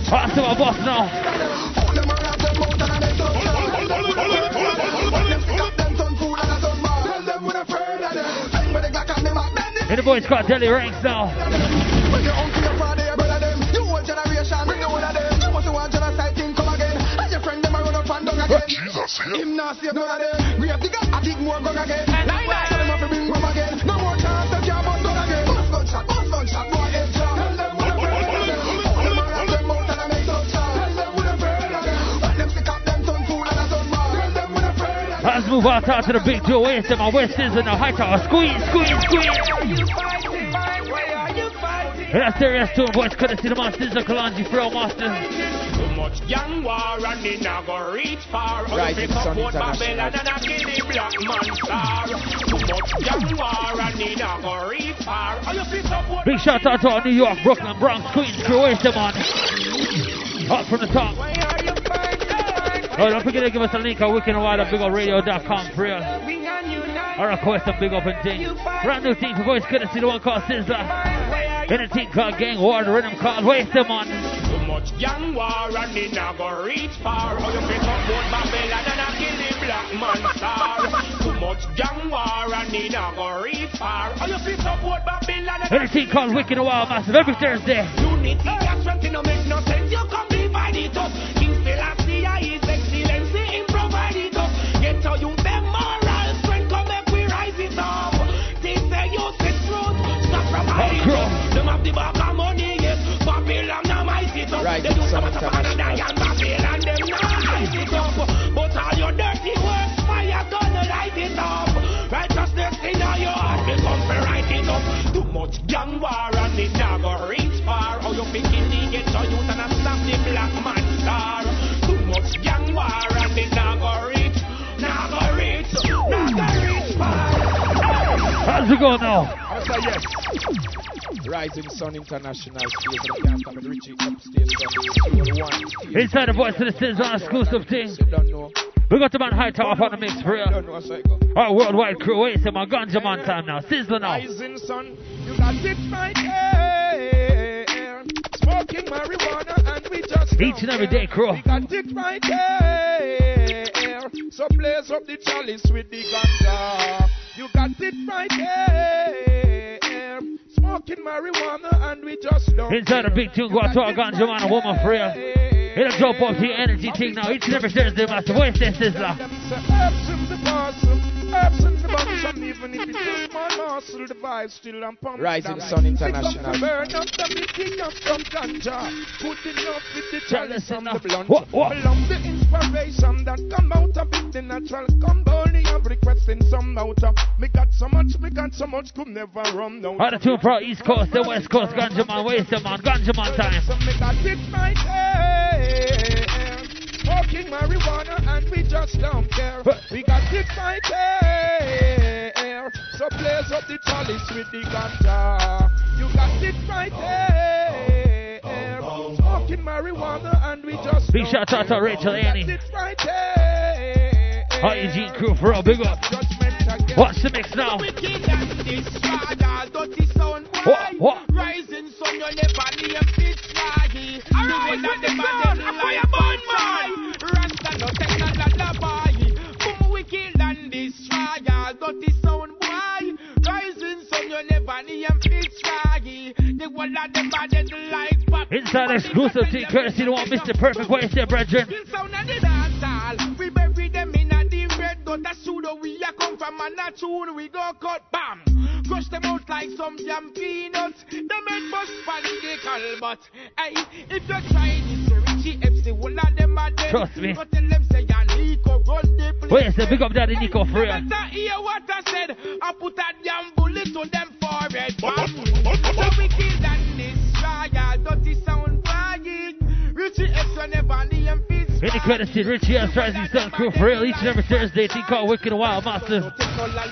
S21: Pass to my boss now. And the boys got deadly Ranks now.
S24: Jesus,
S8: Him not save none of them. We have the gun, I dig more gun again. Line up, tell them have to bring rum again. No more chance, them can't bust gun again. Bust gunshot, bust gunshot, boy, head shot. Tell them what I'm afraid of them. Hold them around them mouth and I make some shot. Tell them what I'm afraid of them. When them sick up, them turn fool and I turn mad. Tell them what I'm afraid of them.
S21: Let's move out to the big Joe Waste them. My West is in the high tower. Squeeze, squeeze, squeeze. And that's serious tune, boys. Couldn't see the monsters of Kalonji Fro Masters.
S19: Too much gang war and it not go reach far.
S25: Right, it's
S19: you
S25: on international.
S19: Babylon and a kill the black man star. Too much gang war and it not go reach far. Or you fi support
S21: Big shout out to our New York, Brooklyn, Bronx, Queens crew. Waste them on. Up from the top. Oh, don't forget to give us a link on wickedandwild.bigupradio.com for real. Or request a big up and thing. Brand new team for voice couldn't see the one called Sizzla. Then a team called Gang War, the rhythm called Waste them on.
S19: Too much gang war and it not go reach far. Or you fi support Babylon and a kill the black man star. Too much gang war and it not go reach far. Or you fi support Babylon and
S21: a team called Wicked Wild Massive every Thursday.
S19: Unity and strength, no make no sense. You come divide it up. King Selassie, His Excellency, him provide it up. Get to you them moral strength, come make we rise it up. They say you sit truth, stop from hiding up. Them have the back of money, yes. Babylon
S25: Right,
S19: they do
S25: it's
S19: some
S25: some
S19: of the Canada and them now hide it up. But all your dirty works, fire gonna light it up. Righteousness in your heart, they come to write it up. Too much gang war and it now go reach far. How you thinking they get to youth and a stop the black man star? Too much gang war and it now go reach, now go reach, now go reach far.
S21: How's it going now?
S25: I say yes. Rising Sun International stage and can't stop it. Richie upstage from one.
S21: Inside the voice of the Sizzla exclusive thing. We got the man Hightower on the mix for real. Our worldwide crew, Waste them on Ganja Man time now. Sizzla now.
S8: Rising sun, you got it. Smoking marijuana and we just
S21: Each and every day, crew.
S8: We got it right here. So blaze up the chalice with the ganja. You got it right here. Smoking marijuana and we just don't
S21: Inside the big tune, go out to our Ganja Man, a woman for real. It'll drop off the energy thing now. Each and every Thursday, master. Voice that
S8: Sizzla. In the the and even if it's a small morsel, the vibe still I'm pumped.
S25: Rising. Sun
S8: Pick up
S25: International.
S8: the burn up the picking up some ganja. Good enough with the chalice and the blunt.
S21: What, what?
S8: Belong the inspiration that come out of it, the natural come boldly and requesting some out of. Me got so much, me got so much, could never run down.
S21: Out of tune for our East Coast, the West Coast, Ganja Man, Waste on Ganja Man time.
S8: So me got it right there. Smoking marijuana and we just don't care. We got it right there. So blaze up the chalice with the ganja. You got it right there. Smoking marijuana and we just
S21: Big shout out to. Rachel Annie.
S8: right.
S21: Crew for real, big up. Watch the mix now.
S19: Rising sun, you never name it swaggy. Alright, with the a man. Rasta no take no lullaby. Boom, we kill and destroy all dirty sound boy. Rising sun, you never name. The one them bad like pop.
S21: Inside exclusive team, courtesy the one Mr. Perfect Waste there, brethren.
S19: Sound of the dance hall. We the red dot. That's who the we a come from and a tune we go cut bam. Crush them out like some damn peanuts. Them head bust political, but hey, if you try this, Richie FC, one of them are dead.
S21: Trust me.
S19: Go tell them say ya Nico run the place.
S21: Wait, say big up daddy Nico for real.
S19: Better hear what I said. I put a damn bullet to them forehead. Bam. so we kill and destroy all dirty sound bragging. Richie X will never name peace.
S21: Any courtesy Richie S. Rising Sun crew for real. Each and every Thursday, team called Wicked and Wild Massive.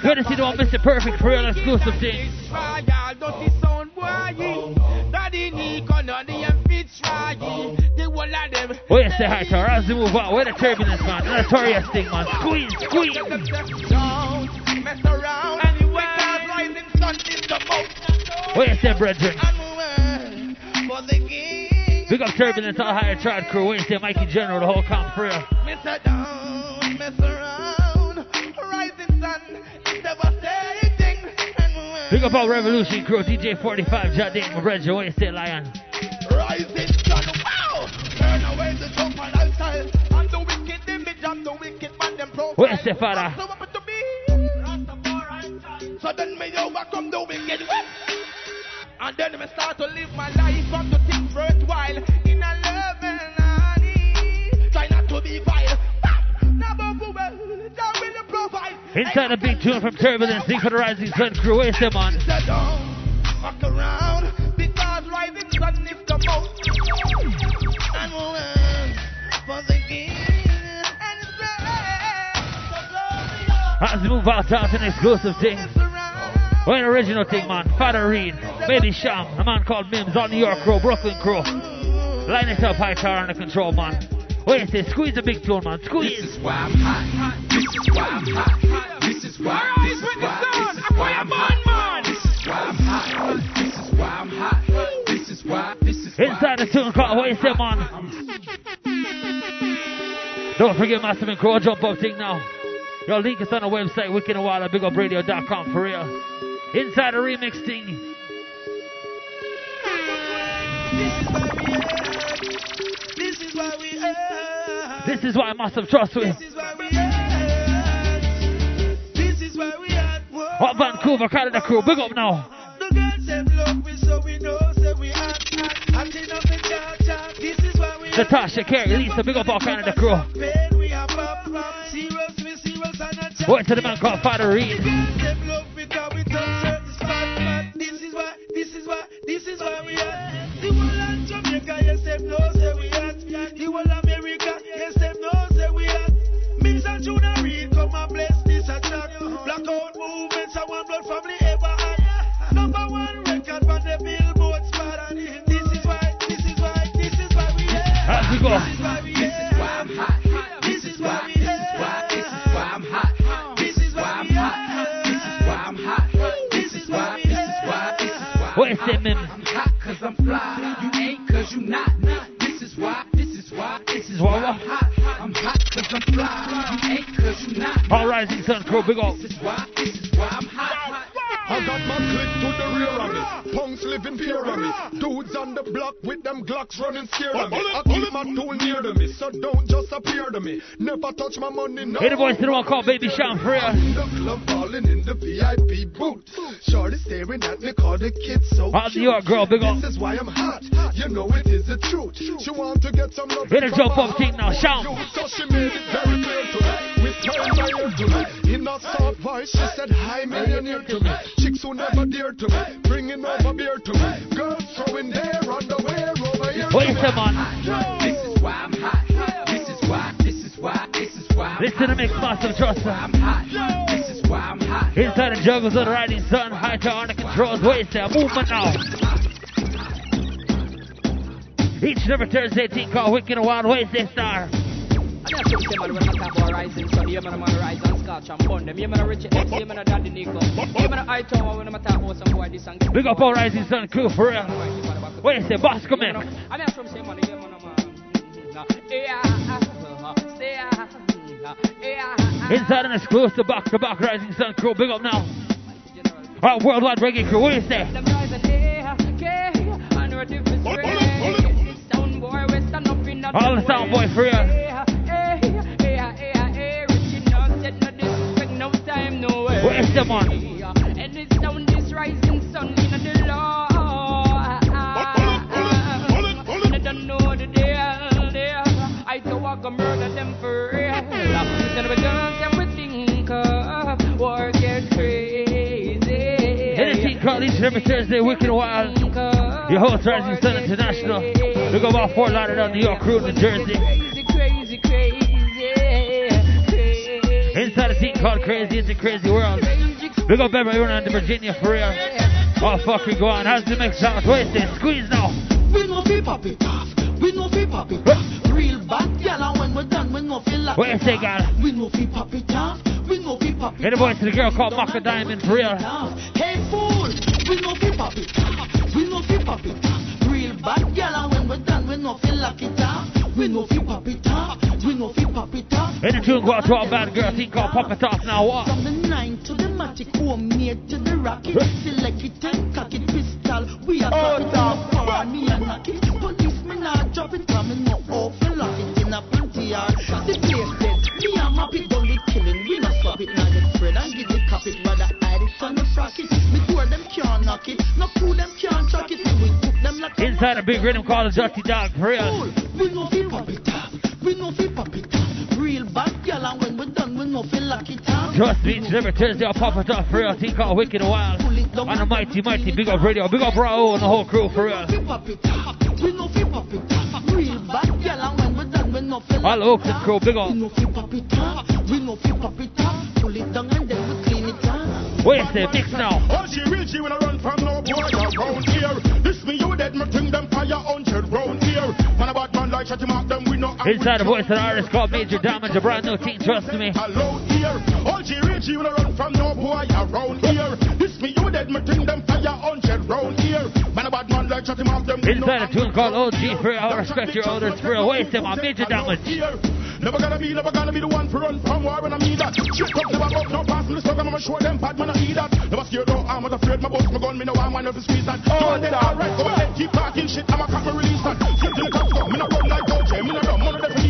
S21: Courtesy the one Mr. Perfect for real exclusive thing.
S19: Try all dirty sound boy. Daddy Nico, none of them fit try. The whole of them
S21: Where you say hi to her? As we move on, where the turbulence, man? The notorious thing, man. Squeeze, squeeze.
S7: Don't mess around. Because rising sun is the most.
S21: Oh, where you say, brethren?
S7: The.
S21: Big up turbulence, all higher tried crew. Say, Mikey General, the whole comp for real.
S7: Mr. Don't mess around. Rising sun is devastating.
S21: Big up all Revolution crew, DJ 45, John Dayton, my brethren. Where you say, Lion?
S7: Rising sun, wow! Turn away the jump and lifestyle. I'm the wicked image, I'm the wicked man, them profile.
S21: You Father?
S7: So what to? So then me overcome the wicked whip. And then me start to live my life up to
S21: Inside a big tune from Turbulence, sing for the Rising Sun crew. Where you say, man?
S7: So fuck around because rising sun is the most. And woman for the king. And
S21: As we move out to an exclusive thing. Well, an original thing, man. Father Reid, Baby Cham, a man called Mims, all New York crew, Brooklyn crew. Line it up, Hightower under control, man. Wait a second, squeeze the big tune, man. Squeeze.
S7: This is why I'm hot. This is why I'm hot. This is why. This is why. This is why I'm hot. This is why I'm hot. This is why I'm hot. This is why. This is
S21: Inside the tune called What You Say, man. Don't forget Massive and Crow, jump up thing now. Yo, link us on the website, wickedandwild at bigupradio.com for real. Inside the remix thing.
S7: This is why we are.
S21: This is why Massive trust with.
S7: This is why we are. This is why we are.
S21: What Vancouver, Canada crew, big up now.
S7: The girls them love we so we know say we hot. Hot enough in charge. This is why we are.
S21: Natasha, Carey, Lisa, big up all Canada crew.
S7: Pain we pop pop. Serious we serious and a chat.
S21: Word to the man called Father Reid.
S7: The girls them love because we touch certain spot. But this is why, this is why, this is why we are. The whole of Jamaica, yes them know say we hot. The whole America, yes them know say we hot. Mims and Junior Reid come and bless this a track. Blackout movements and one blood family ever had. Number one record for the Billboard spot. This is why, this is why, this is why we are.
S21: As we go.
S7: This is why we This is why I'm hot. This is why we This is why, this is why I'm hot. This is why I'm hot. This is why I'm hot. This is why, this is why, this is why.
S21: What you say,
S7: I'm hot cause I'm fly. You ain't cause you not. This is why, this is why? I'm hot. I'm hot cause I'm fly. Ain't cause you not.
S21: All Rising Sun crew, big up.
S7: This is why, this is why I'm hot.
S23: I got my click to the rear of me. Punks living fear of me. Dudes on the block with them Glocks running scared of me. I keep my tool near to me, so don't just appear to me. Never touch my money, no.
S21: Hey, the voice to the one called Baby Cham for real.
S23: In the club, falling in the VIP booth. Shorty staring at me, call the kids so
S21: All
S23: cute.
S21: New York girl, big up.
S23: This is why I'm hot. You know it is the truth. She want to get some love.
S21: Hit a
S23: from
S21: jump up thing now,
S23: heart.
S21: shout.
S23: So she made it very clear to me. Whisper in my ear to me. In a soft voice, she said, Hi, millionaire to me. Chicks who never dear to me. Bringing over beer to me. Girls throwing their underwear over here.
S21: You
S23: to
S21: say,
S7: This is why I'm hot. This is why, this is why, this is why.
S21: Listen to the mix, Massive trust.
S7: I'm hot. This is why I'm hot.
S21: Inside the juggles of the Rising Sun, Hightower under controls. What you? Movement now. Each and every Thursday, thing called Wicked and Wild. What you say, Star?
S16: I just say, man, when I talk about rising sun, yeah, man, I'm on rise and scotch and bun them. Yeah, man, Richie X, yeah, man, Daddy Nico. Yeah, man, I told when I'm talk about some boy, this and that.
S21: Big up all Rising Sun crew for real. What you say? Bosco mix.
S16: I mean, I'm from same man, yeah, man, I'm mm, yeah, yeah, yeah.
S21: Inside an exclusive box to box Rising Sun crew. Big up now. Alright, worldwide reggae crew. What you say?
S16: Them rise and yeah, okay, and we're different straight. Sound boy, we stand up in a
S21: All the sound boy for real.
S16: Time, no way.
S21: What you say, man?
S16: And it's down this rising sun in the law. I don't know the deal there. I go walk and murder them for real. Then we guns and we think of war get crazy.
S21: Each and every Thursday, Wicked Wild. Your host, Rising Sun International. Big up all Fort Lauderdale, New York crew, New Jersey. A team called Crazy, it's a crazy world. Big up everyone on the Virginia for real. Oh, fuck, we go on. How's the mix out? You? Squeeze now.
S26: We no fi pop it off. We no fi pop it off. Real bad gal, and when we're done, we no feel like
S21: What you say?
S26: We no feel pop it off. We no feel pop it
S21: Hit the voice to the girl called Macka Diamond for real.
S26: Hey fool, we no feel pop it off. We no feel pop it off. Real bad gal, and when we're done, we no feel like it off. We no feel pop it off. We no feel pop it off.
S21: Hit the tune go out to a bad girl thing called Pop It Off now. What?
S26: From the nine to the matic, homemade to the rocket. Select it and cock it, pistol. We are oh, top power, me and knock it. Policemen are drop it, coming no awful lock it in a panty yard. The place dead. Me and my pit done the killing. We not stop it, now get spread and give the cop it. Rather hide it on the frock it. Me door them can't knock it. No fool them can't
S21: Inside a big rhythm called the Dirty Dog for real.
S26: we no feel pop it. We no feel pop it off. Real bad gal and when we're done, we no feel like it off.
S21: Just beach every Thursday, I'll pop it off for real. Thing called Wicked and Wild. On the mighty, mighty Big Up Radio. Big up Raul and the whole crew for real.
S26: It. We no feel pop it off. Real bad gal and when we're done, we no feel
S21: All the crew, big up.
S26: We no feel pop it. We no feel pop it. Pull it down and then we clean it off.
S21: A second, mix now.
S19: All she real, she when I run from no boy around here. This me you dead, me think them fire hundred round here. Man about man like shut him out, them we know.
S21: Inside the voice of the artist called Major Damage, a brand new team, trust me.
S19: Alone here. All she real, she when I run from no boy around here. This me you dead, me think them fire hundred round here. Man about man like shut him out, them we know.
S21: Inside a tune called OG for real. I respect your elders for real. Wait a second, Major Damage.
S19: Never gonna be, never gonna be the one for run from war when I need that. Shit up, never up, no pass me the struggle, I'ma show them bad, man, I need that. Never scared, no, I'm not afraid, my boss, my gun, me no, I'm one of the squeeze that. Oh, then alright, go ahead, keep talking shit, I'm a cop, me release that. Flip to the cops, go, me no run like OJ, me no run, none of them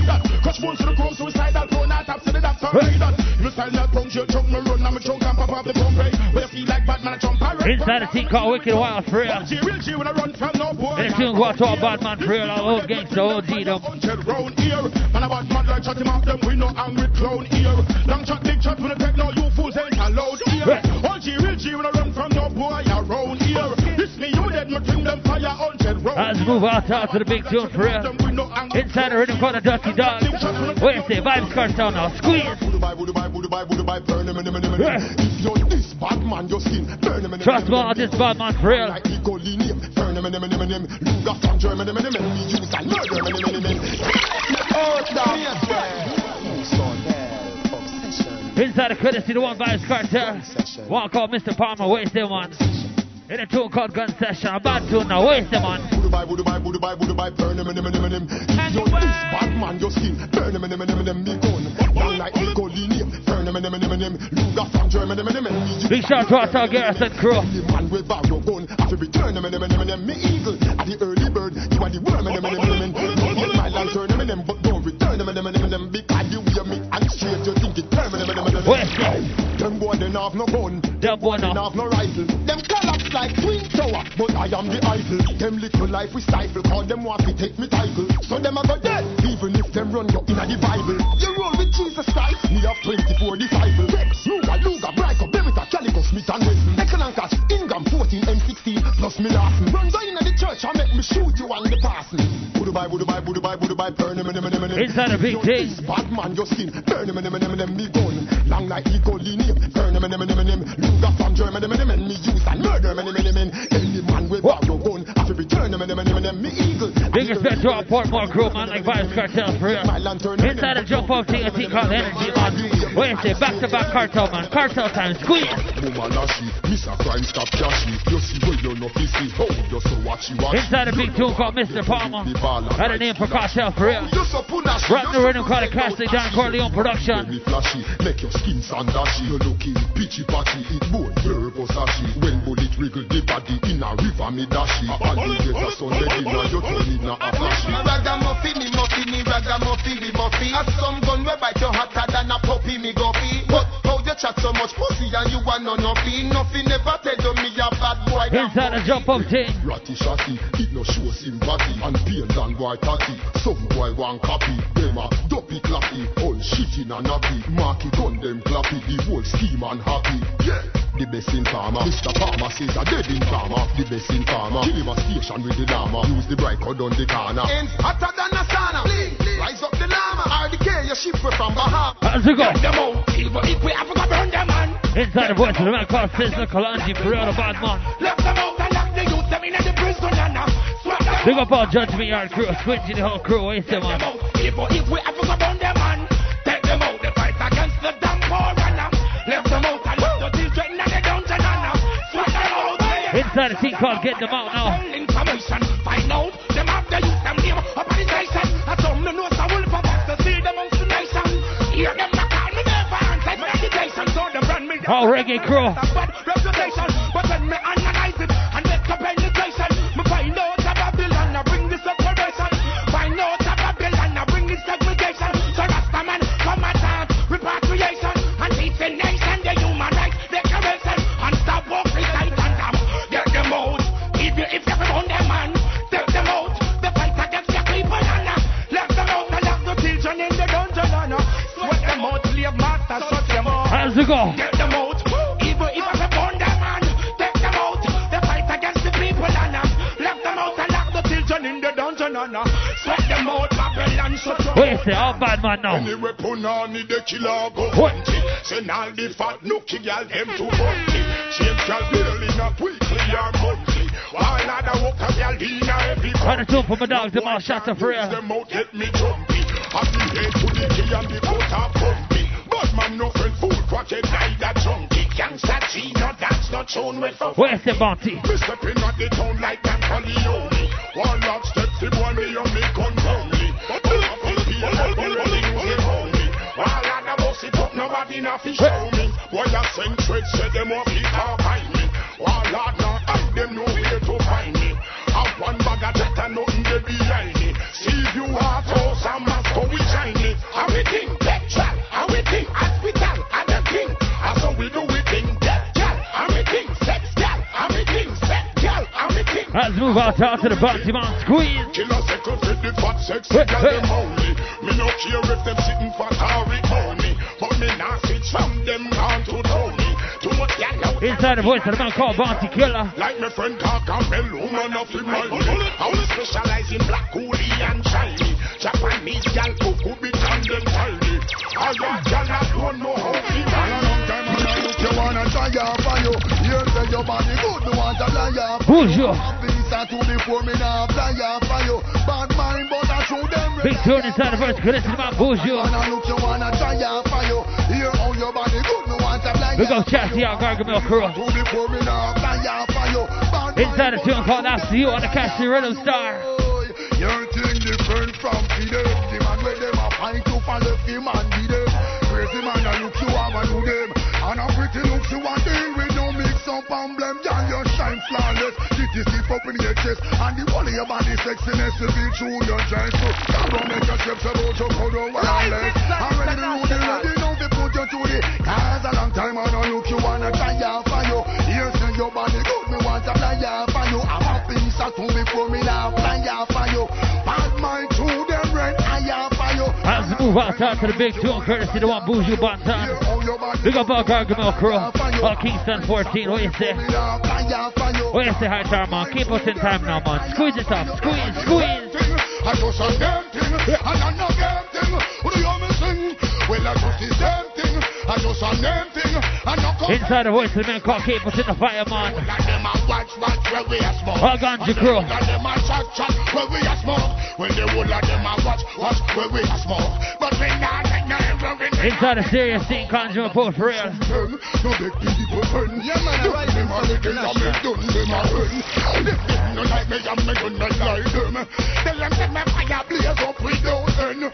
S19: need that. To the chrome, suicidal, throw not taps to the doctor, that. If you style not punch, you choke, me run, I'm a choke, and pop off the pump, hey. You feel like Batman, I jump, I run.
S21: Inside a team called Wicked Wild for real.
S19: G, G, when I run from no boy.
S21: A tune go out to a bad man for real. All old gangster, OG them.
S19: round here. Man about mad like shut him off them, we no angry clown here. Long shot, big shot, when I take no you fools ain't allowed here. All G, real G, when I run from no boy around here. This me, you dead, me bring them fire hundred round
S21: Let's move out out to the big tune for real. Inside the rhythm called the Dirty Dog. Wait a second, Vybz Kartel now. Squeeze.
S23: If you're this bad man, your skin burn him
S21: Trust me, this bad man for real. Inside the courtesy, the one Vybz Kartel. One called Mr. Palmer. Wait a second, man. In a tune called Gun Session. A bad tune now. A second, man.
S23: Buddha buy, Buddha buy, Buddha buy, Buddha buy, burn him, him, him, him, him. This bad man, your skin burn him, him, him, him. Me gun, down like Nico Linium, burn him, him, him, him. Luga from Germany, him, him.
S21: Big shout to our Garrison crew.
S23: The man with barrow gun, I feel return him, him, him, him. Me eagle, at the early bird, you are the worm, him, him, him, him. Don't get my lantern, him, him, but don't return him, him, him, him. Because you wear me and straight, you think it him. Them boy, they have no gun.
S21: Them boy,
S23: they have no rifle. Them collapse like twin tower, but I am the idol. Them little life we stifle, call them want to take me title. So them a go dead, even if them run you in the Bible. You roll with Jesus Christ, me have 24 disciples. Rex, Luga, Luga, Brico, Berita, Calico, Smith and Wesson. Excellent catch, Ingram 14, M16, plus me Larson. Run down in the church and make me shoot you on the passing. Buddha bye, Buddha bye, Buddha bye, Bye, burn him, him, him, him, him.
S21: Inside a big thing.
S23: Bad man, your skin, burn him, him, him, him, him, me gun. Long like Nico Linium, burn him, him, him, him, him. Luga from Germany, him, him, him, me use and murder him, him, him, him. Any man with barrow gun, I feel return him, him, him, him, him, me eagle.
S21: Big respect to our Portmore crew, man, like Vybz Kartel for real. Inside a jump up thing, a thing called Energy, man. A back to back cartel, man. Cartel time, squeeze.
S23: Mr. Crime Stop Cashy. You see where you're not busy, oh, you're so watchy watchy.
S21: Inside a big tune called Mr. Palmer. Had a name for cartel for real.
S23: You're so punashy.
S21: Rap the rhythm called the Castle Don Corleone production.
S23: Me flashy, make your skin sandashy. You're looking pitchy patchy, it bone blur sashi. When bullet wriggle the body in a river me dashy. Alligator Sunday dinner, you turn in a flashy.
S15: Ragamuffin, me muffin, me ragamuffin, me muffin. Have some gun where bite you hotter than a puppy, me guppy. But how you chat so much pussy and you want no nothing? Nothing never tell me a bad boy.
S21: Inside a jump up thing.
S23: Ratty shotty, it no show sympathy. And pain than boy tatty. Some boy want copy. Them a dopey clappy. All shit in a nappy. Marky gun them clappy. The whole scheme unhappy. Yeah. The best in farmer. Mr. Farmer says a dead in farmer. The best in farmer. Kill him a station with the llama. Use the bright cord on the corner.
S15: Ends hotter than a sauna. Bling, bling. Rise up the llama. RDK, your ship from Bahamas.
S21: How's it go?
S15: Burn them out. Even if we have to burn them, man.
S21: Inside the voice of the man called Sizzla Kalonji for real, the bad man.
S15: Lock them out and lock the youth them in the prison and now. Swap them
S21: Big up all Judgment Yard crew, Squingy the whole crew, you say, man?
S2: If, if we ever go down them man, take them out, the fight against the damn poor. Left them out and left the children and the dungeon and now. Sweat them out.
S21: Inside the team called Get Them Out now.
S2: Information, find out. Them have the youth, them name up on the station. I told me no, so wolf of us to see them out the nation. Hear them not call me never answer meditation. So them run me.
S21: All reggae crew.
S2: When me analyze it and make a penetration, me find out a Babylon, I bring this separation. Find out a Babylon, I bring this segregation. So Rasta man, come attack, repatriation, and teach the nation the human rights declaration, and stop walk recite and damn, get them out. If you if you on them man, take them out. The fight against the people and uh, let them out and lock the children in the dungeon and uh, sweat them out, slave master, shut them out.
S21: How's it go?
S2: Get
S21: What you say? All bad man now.
S19: Anyway, punani the killer go hunt it. Send all the fat nookie gal them to it. Change gal building up weekly or monthly. While other walk a gal in every
S21: Run it up for my dogs, them all shots of real.
S19: them out get me jumpy. Have the head to the key and the foot are pumpy. But man no friend fool like that junkie. Gangsta G, no dance, no tune with a
S21: Where's the bounty?
S19: me stepping at the town like Dan Corleone. One lock steps the boy me on me up, nobody na fi show me. I send trade, say them off it can't find me. While I now hide them know where to find me. Have one bag of jet and nothing there behind me. See you heart oh, house and Moscow we shiny. How we think petrol, how we think hospital, and the king. How so we do we think death, gal, how we think sex, gal, how we think sex, gal, how we think.
S21: Let's move out out to the bounty man. Squeeze.
S19: Killer second fit the fat sex,
S21: Hey,
S19: gal them only. Me no care if them sitting for Tory
S21: the voice I'm gonna call Bounty Killer.
S19: Like my friend Gargamel, woman up in my. I will specialize in black, coolie, and shiny. Japanese gal who could be turned and tiny. I am gal don't know how to manage. You wanna try your fire. You say your body good, you want to lie.
S21: Who's your?
S19: Visa to before me now out for you. Bad mind, but I show them.
S21: Big tune inside the verse. Good listen to my Buju.
S19: And I look you wanna try for you. Hear how your body good, me want to fly
S21: Big
S19: out
S21: up Chassis out Gargamel crew.
S19: to before me now fly for you.
S21: Inside the tune called After You on the Cassie Rhythm Star.
S19: Your thing different from Fidel. The man where them a fight to follow the man be them. Crazy man a look you have a do them. And a pretty looks you a deal with no up and blame. Girl you shine flawless. Titty stiff up in your chest. And the whole of your body sexiness will be true your dress. So God don't make your steps about your cold or wireless. And when the road is ready now they put you to the Cause a long time I know look you wanna try out for you. Here say your body good me want to fly out for you. I'm a piece of two before me now fly out for you.
S21: Move out out to the big tune courtesy the one Buju Banton. Big up all Gargamel crew. All Kingston 14. What you say? What you say, High Star man? Keep us in time now, man. Squeeze it up. Squeeze, squeeze.
S19: I thing, damn thing. Do you want me sing? Well, I. I know some name thing. I know come
S21: Inside the voice, of the man called Capers in the fire, man. All ganja crew. Inside the serious thing, conjure post real.
S19: No big people turn. Yeah, man, I rise in my king, I'm no my fire blaze up without end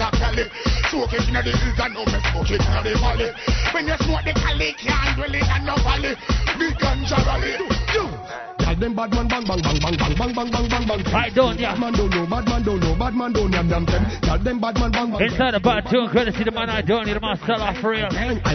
S19: at Cali. Smoke it inna the hills and now me smoke it inna the valley. When you smoke the Cali, can't dwell it in no valley. Big ganja rally.
S7: Tell them bad man bang bang bang bang bang bang bang bang bang bang.
S21: Don't ya.
S7: Bad man don't know, bad man don't know, bad man don't yam yam them. Tell them bad man bang bang.
S21: Inside the bad tune, courtesy the man I don't need, the man sell off for real.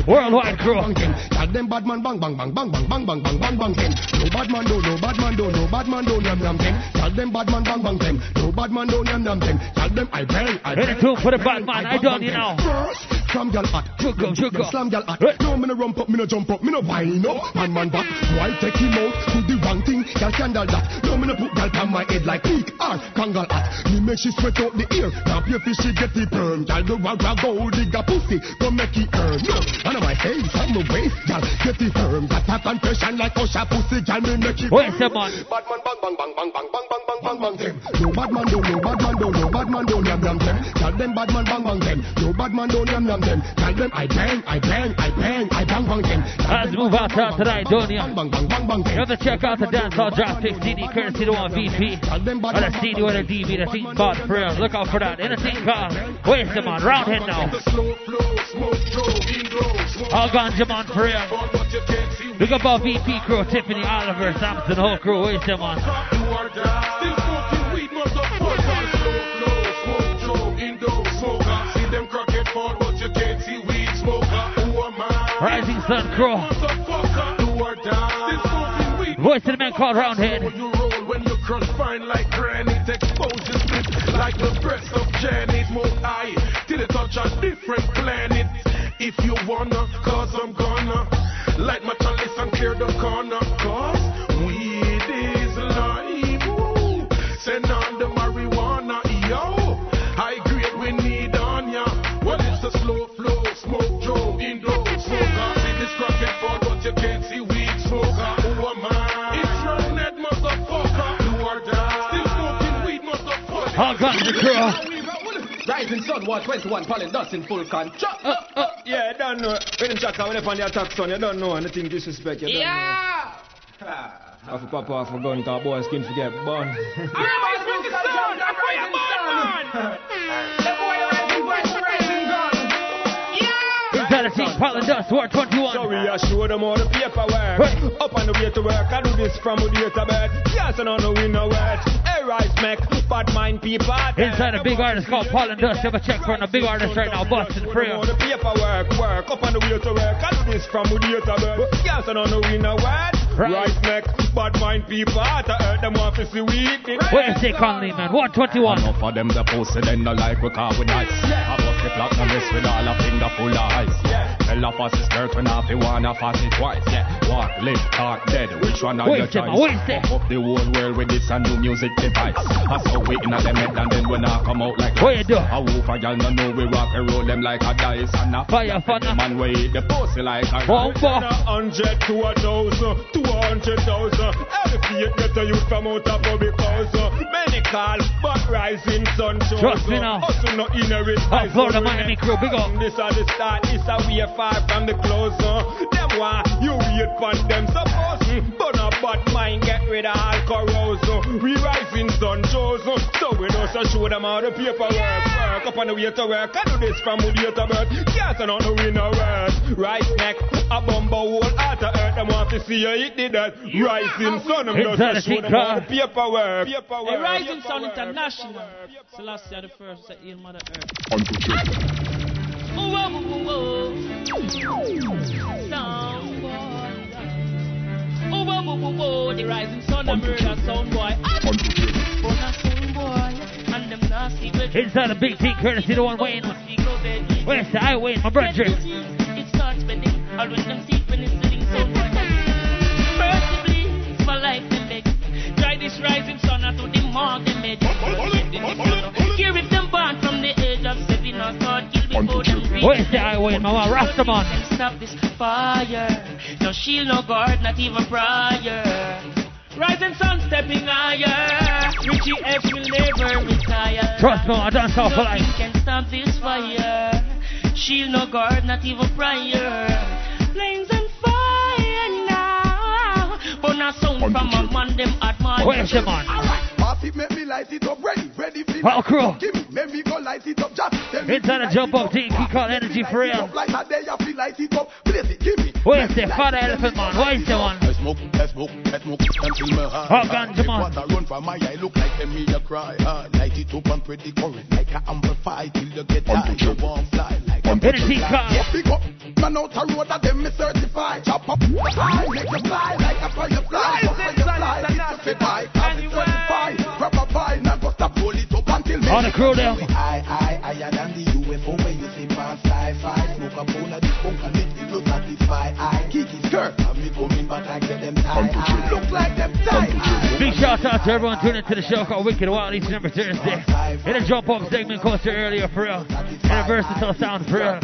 S21: Worldwide crew.
S7: Tell them bad man bang bang bang bang bang bang bang bang bang bang. No bad man don't know, bad man don't know, bad man don't yam yam them. Tell them bad man bang bang them. No bad man don't yam yam them. Tell them I bang, I
S21: Ready
S7: bang.
S21: tune for the bad man, I don't you know.
S19: First,
S23: slam gal.
S21: Sugar, sugar.
S23: Slam gal hot. No, me no rump up, me no jump up, me no whine up. Man, man, back. Why take him out? Do the wrong thing, gal scandal that. No, me no put gal on my head like peak or kangal hat. Me make she sweat out the ear. Now pay fish, she get the perm. Gal do rag gold digger pussy, go make it earn. No, and my face, I'm the waist, gal get the perm. Got a confession like Usher pussy, gal me make it.
S21: Where's the man?
S23: Bad man, bang bang bang bang bang bang bang bang bang bang them. No bad man do, no bad man do, no bad man do, yam yam them. Tell them bad man bang bang them. No bad man do, yam yam them. Tell them I bang, I bang, I bang, I bang bang them.
S21: Let's move out to tonight, Donia.
S23: Bang bang bang bang
S21: You have to check out the dancehall drop 6 CD, courtesy to one VP. Or the CD or the DV, the thing called for real. Look out for that. In a thing called Waste them on, round now. All ganja man for real. Look up our VP crew, Tiffany, Oliver, Samson, whole crew. Waste them on. Rising Sun Crew. Voice of the man called Roundhead.
S17: When you crush fine like like the breast of Janet. High till it touch a different planet. If you wanna, cause I'm gonna light my chalice and clear the corner. Cause weed is life. Send on the marijuana, yo. High grade we need on ya. Well, it's a slow flow, smoke Joe, crockett fall, but you can't see
S21: All ganja crew.
S27: Rising sun, war 21, falling dust in full con.
S21: Uh,
S13: Yeah, you don't know. When them check out when the attack, son, you don't know anything disrespect. You don't
S20: Yeah!
S13: know. Have to pop off a gun, cause boy skin forget
S20: the sound, I! The
S21: The team, Portland Dust, War 21.
S13: So we are show them all the paperwork. Up on the way to work, I do this from the databed. Yes, and on the winner. Hey, rise, make bad mind people.
S21: Inside a big artist called Portland Dust. Have a check for a big artist right now, Boston Free.
S13: All the paperwork, work. Up on the way to work, I do this from the databed. Yes, and on the winner word.
S21: Right.
S13: Right, make bad mind people. To hurt them off is the weak.
S21: It, Conley, man? 121.
S8: Enough of them the pussy then no like call we nice. Bust the and this with all a finger full of ice. Tell a fussy skirt when I fi wanna fuss it twice. Yeah, walk, live, talk, dead. Which one are your choice?
S21: man, waste it.
S8: Fuck up the whole world with this a new music device. I saw we in a them head and then when I come out like
S21: What you do?
S8: A wolf a gal no know we rock and roll them like a dice and a
S21: Fire, fun.
S8: man we eat the pussy like a
S21: One
S8: rice.
S21: for.
S13: A hundred to a thousand, to a hundred thousand. Every feet get a youth from out of public house. Many call, but rising sun shows.
S21: Trust me now.
S13: Hustle no inherit.
S21: Oh, Florida Miami crew, big up.
S13: This are the start, this are we far from the close. uh. Them want you wait for them suppose. mm, But a bad mind get rid of all corrosion. We rising sun shows. uh, So we just a show them how the paperwork work. Up on the way to work, I do this from the way to birth. Can't turn on the winner work. Right neck, a bumbo hole out of earth. Them want to see you hit the that. Rising sun, I'm just
S21: Inside
S13: a
S21: the
S13: show them how the
S21: car.
S13: paperwork.
S20: A
S13: Paperwork.
S20: rising sun international. Selassie the first set in Mother Earth. The rising sun, a murder sound boy.
S21: Inside the big team, courtesy to one Wayne. Where's the I Wayne, my brother?
S20: It starts spinning, I'll win them seat when it's sitting so Mercifully, my life and leg. Dry this rising sun out to the morning, Hear them born from the age of seven or start kill before them reach.
S21: I Wayne, mama? Rastaman.
S20: Stop this fire. No shield, no guard, not even prior. Rising sun stepping higher. Richie F will never retire.
S21: Trust me, I done so for life.
S20: Can stop this fire. Shield, no guard, not even prior. Flames on fire now. But not sound from a man, them admire.
S21: Where's the man?
S28: Pass it, make me light it up, ready, ready for
S21: Well, crew.
S28: Give me, make me go light it up, just tell me
S21: Inside a jump up team, we call energy for real.
S28: Like a day, I feel light it up, blaze it, give me.
S21: Where's the father elephant man? Where's the one?
S28: I smoke, I smoke, I smoke until my heart.
S21: Oh, ganja man.
S28: Water run from my eye, look like a me a cry. light it up and pretty current like a amplify till you get high. You won't fly
S21: Energy car.
S28: Man out a road that them me certify. Chop up, fly, make you fly like a firefly. Firefly, it's a fly, cause. Grab a vibe, not go stop, pull it up until me.
S21: On a crew down.
S28: I, I, I, I, the UFO when you see man sci-fi.
S4: Smoke a bowl of this funk and it will satisfy. I, tight.
S21: Big shout out to everyone tuning into the show called Wicked Wild each and every Thursday. In a jump up segment closer earlier for real. In a versatile sound for real.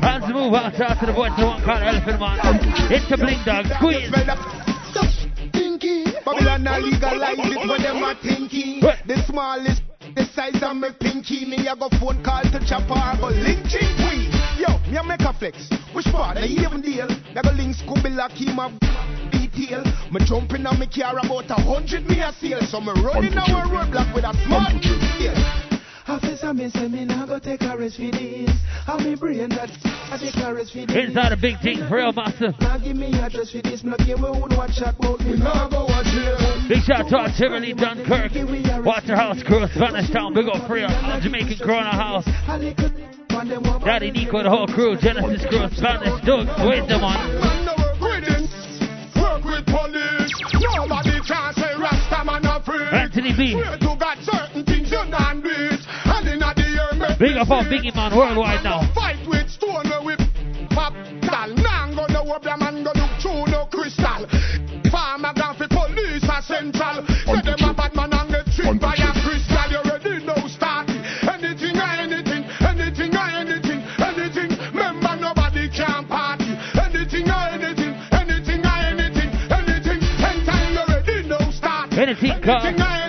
S21: Hands move out out to the voice of the one called Elephant Man. It's a bling dog squeeze.
S15: Pinky. Babylon a legalize it when them a thinking. The smallest, the size of me pinky. Me a go phone call to chopper, I go lynching queen. Yo, me a make a flex. Which part? The even deal. Me a go link Scooby Lucky, my detail. Me jumping on me car about a hundred me a seal. So me running a roadblock with a smart deal.
S4: Officer, me say me nah go take a rest for this. How me brain that I take a rest for this.
S21: Inside a big thing for real massive.
S4: Now give me address for this. Me no care where would watch chat about me. Nah go watch it.
S21: Big shout out to Timberley Dunkirk. Waterhouse crew, Spanish Town, big up for real. Jamaican Corona House. Daddy Nico, the whole crew, Genesis crew, Spanish Doug, where's the man?
S19: Work with police. Nobody can say Rasta man a free.
S21: Anthony B.
S19: Swear to God, certain things you not do
S21: Big up on Biggie Man worldwide now.
S19: Fight with stone with pop dal. Now go no up, man go look through no crystal. Farmer gone for police a central. Say them a bad man and get tricked by a crystal. You ready now start. Anything or anything, anything or anything, anything. Remember nobody can party. Anything or anything, anything or anything, anything. Anytime you ready now start it.
S21: Anything, God.
S19: Anything or anything, anything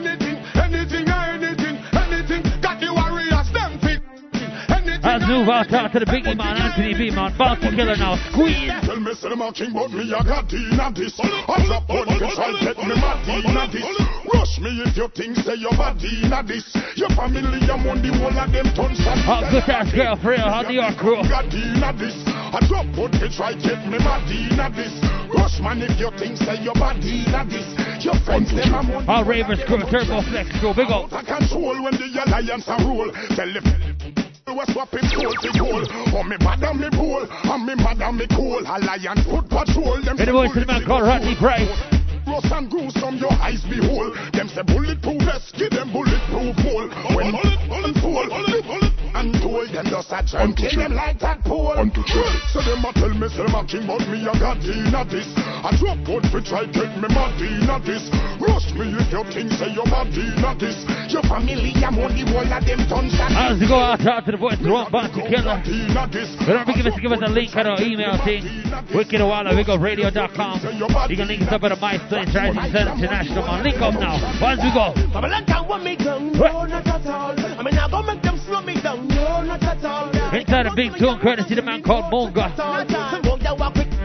S21: Let's move out, out to the Biggie Man, Anthony B Man, Bounty Killer now, squeeze.
S19: Tell me, say them a king, but me a got Dina this. I drop on the try get me my Dina this. Rush me if you think say you're bad Dina this. Your family, I'm on the whole of them tons of
S21: Hot good ass girl, for real, how New York crew.
S19: Got Dina this. I drop on the try get me my Dina this. Rush man if you think say you're bad Dina this. Your friends, them I'm on
S21: All Ravers crew, Turbo Flex crew, big up.
S19: I control when the alliance a rule. Tell them we swap it goal to goal. Oh, me mad and me bull. And me mad and me cool. Alliance foot patrol. Them
S21: And the voice of the man called Rodney Price.
S19: Rust and gruesome, your eyes behold. Them say bulletproof vest, give them bulletproof hole. When bullet, bullet, bullet, bullet, bullet, and told them just a jump, kill them like that pole. So them a tell me, say my king, but me a got Dina this. I drop out for try get me my Dina this. Rush me if you think say you're my Dina this. Your family, I'm on the wall of them tons and
S21: As we go out, out to the voice of the one Bounty Killer. Remember, give us, give us a link at our email thing. Wicked Walla, WiggleRadio.com. You can link us up at the MySpace Rising Sun International, man. Link up now. Once we go. Inside a big tune, courtesy to the man called Munga.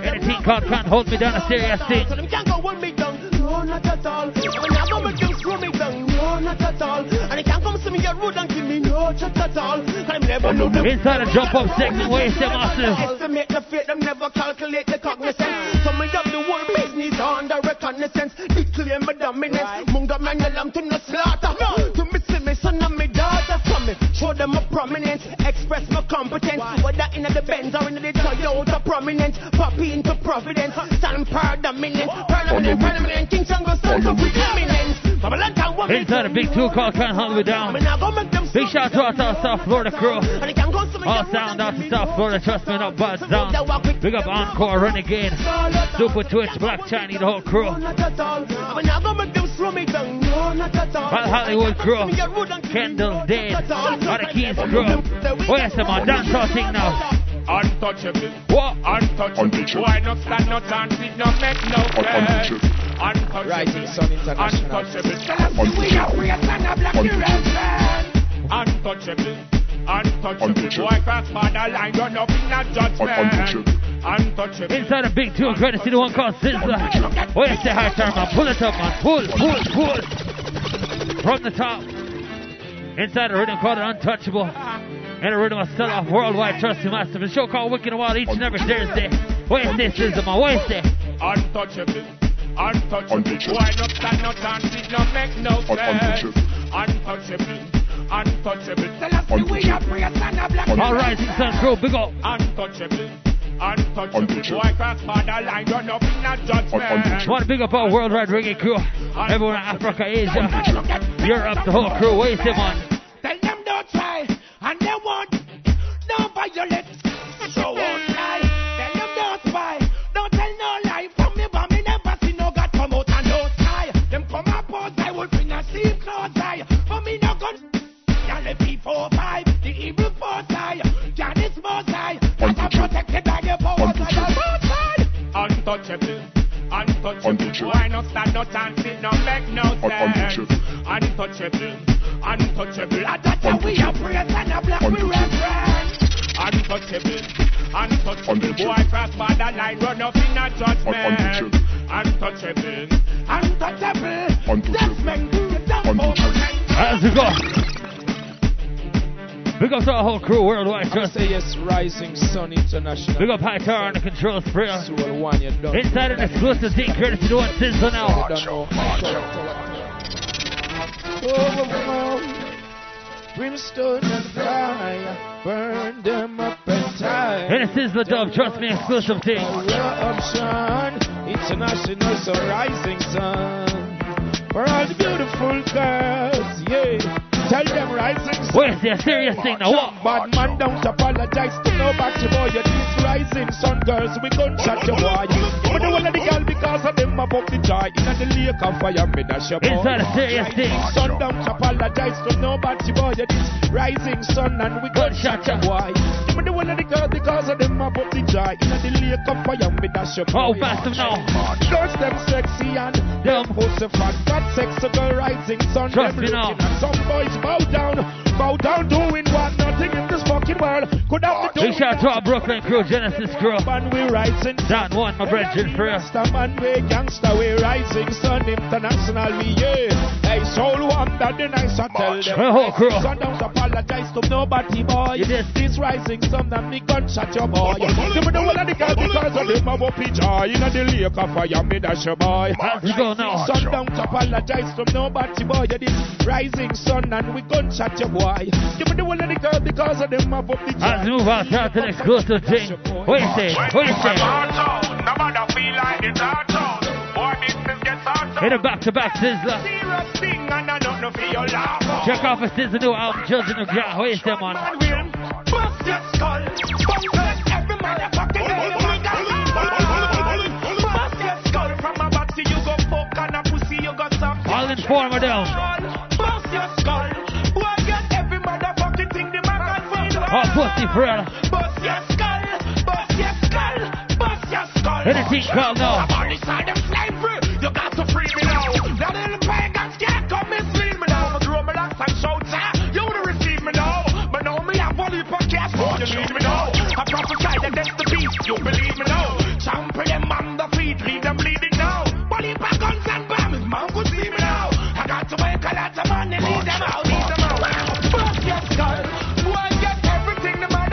S21: Anything called Can't Hold Me Down, a serious thing.
S4: So them can't go hold me down, no, not at all. I mean, I go make them slow me down, no, not at all. And they can't come see me get rude and kill me, no, not at all. I'm never know them.
S21: Inside a jump up segment, where you say massive.
S4: Estimate the fate, them never calculate the cognizance. So me have the whole business under reconnaissance. Declare my dominance. Munga man, I'm to no slaughter. To me, see me son and me daughter. Me, show them a prominence. Express my competence. Whether in the Benz or in the Toyota prominence. Poppy into providence. Stand proud dominant. Permanent, permanent. King Shango stand for preeminence. Babylon can't want me
S21: Inside a big tune called Can't Hold Me Down. Big shout out to our South Florida crew. All sound out to South Florida, trust me, not bad sound. Big up Encore, Renegade, Super Twitch, Black Chinese, the whole crew.
S4: Not at all. I mean, I go make them slow me down. No, not at all.
S21: Val Hollywood crew, Kendall, Dade, all the Keys crew. Oh, Where's the man? Dance all thing now.
S24: Untouchable.
S21: What?
S24: Untouchable. Why not stand no chance? It no make no sense. Untouchable.
S22: Rising Sun International.
S24: Untouchable. Tell us the way of great and a black reverend. Untouchable. Untouchable. Boy cross borderline, run up in a judgment. Untouchable.
S21: Inside a big tune, courtesy the one called Sizzla. Where's the high time, man? Pull it up, man. Pull, pull, pull. From the top. Inside a rhythm called Untouchable. And a rhythm of sell off worldwide trust you master. A show called Wicked and Wild each and every Thursday. Oh, Where's this Sizzla, man? Where's this?
S24: Untouchable. Untouchable. Why not stand no chance? It no make no sense. Untouchable. Untouchable. Tell us the way of great and a black
S21: All Rising Sun crew, big up.
S24: Untouchable. Untouchable. Boy cross borderline, run up in a judgment.
S21: Want to big up our worldwide reggae crew. Everyone in Africa, Asia, Europe, the whole crew. Where's the man?
S24: Tell them don't try, and they won't. Don't violate, so won't the P45, the evil force eye. God is most high. That are protected by the powers of the most high. Untouchable. Untouchable.
S19: Why not stand no chance? It no make no sense. Untouchable. Untouchable. That's how we are praise and a black we reverence untouchable, untouchable. Boy cross border line, run up in a judgment. Untouchable, untouchable. untouchable. That's men
S21: good, that's more. Big up to our whole crew worldwide. Trust
S8: say yes, Rising Sun International.
S21: Big up Hightower on the control sprayer.
S8: Soul one, you done.
S21: Inside an exclusive thing, courtesy to one Sizzla now.
S8: Brimstone and fire, burn them up and tie.
S21: And it is the dub, trust me, exclusive thing.
S8: Eruption, international so rising sun. For all the beautiful girls, yeah. Tell them rising sun.
S21: Where's the serious thing now? What?
S8: Bad man don't apologize to no nobody, boy. You're this rising sun girls, we gunshot your boy. But the one of the girl because of them above the joy. In the lake of fire, me dash your boy.
S21: Inside a serious thing.
S8: Sun don't apologize to no nobody, boy. You're this rising sun and we gunshot your boy. But the one of the girl because of them above the joy. In the lake of fire, me dash your
S21: Oh,
S8: boy.
S21: fast them now.
S8: Girls them sexy and them pussy fat. Got sex to the rising sun.
S21: Trust me now.
S8: Some boys bow down, bow down doing what nothing in this fucking world could have
S21: Big shout out to our Brooklyn crew, Genesis crew.
S8: Man, we rising.
S21: Don one, my brethren for you.
S8: Gangsta man, we gangsta, we rising sun international, we yeah. Hey, soul wonder, the nice I tell them.
S21: Hey, whole crew.
S8: Sun don't apologize to nobody, boy. This rising sun, and me gunshot your boy. Give me the one of the girl because of them, I'm up in joy. In the lake of fire, me dash your boy.
S21: How's it go now?
S8: Sun don't apologize to nobody, boy. This rising sun, and we gunshot your boy. Give me the one of the girl because of them, I'm up in joy.
S21: As we move out to the exclusive thing. What you say? What you say? Hit a back to back
S19: sizzla.
S21: Check out for Sizzla new album, Judging the Ground. What you say, man?
S19: Go fuck and a pussy. You got some.
S21: I'll inform her down.
S19: Bust your skull.
S21: Oh, pussy friend.
S19: Bust your skull. Bust your skull. Bust your skull.
S21: Anything called now.
S19: I'm on the side of slavery. You got to free me now. Now the little pagans can't come mislead me now. I'm grow my locks and shout, ah, you to receive me now. But now me have only for cash, you need me now. I prophesy that that's the beast, you believe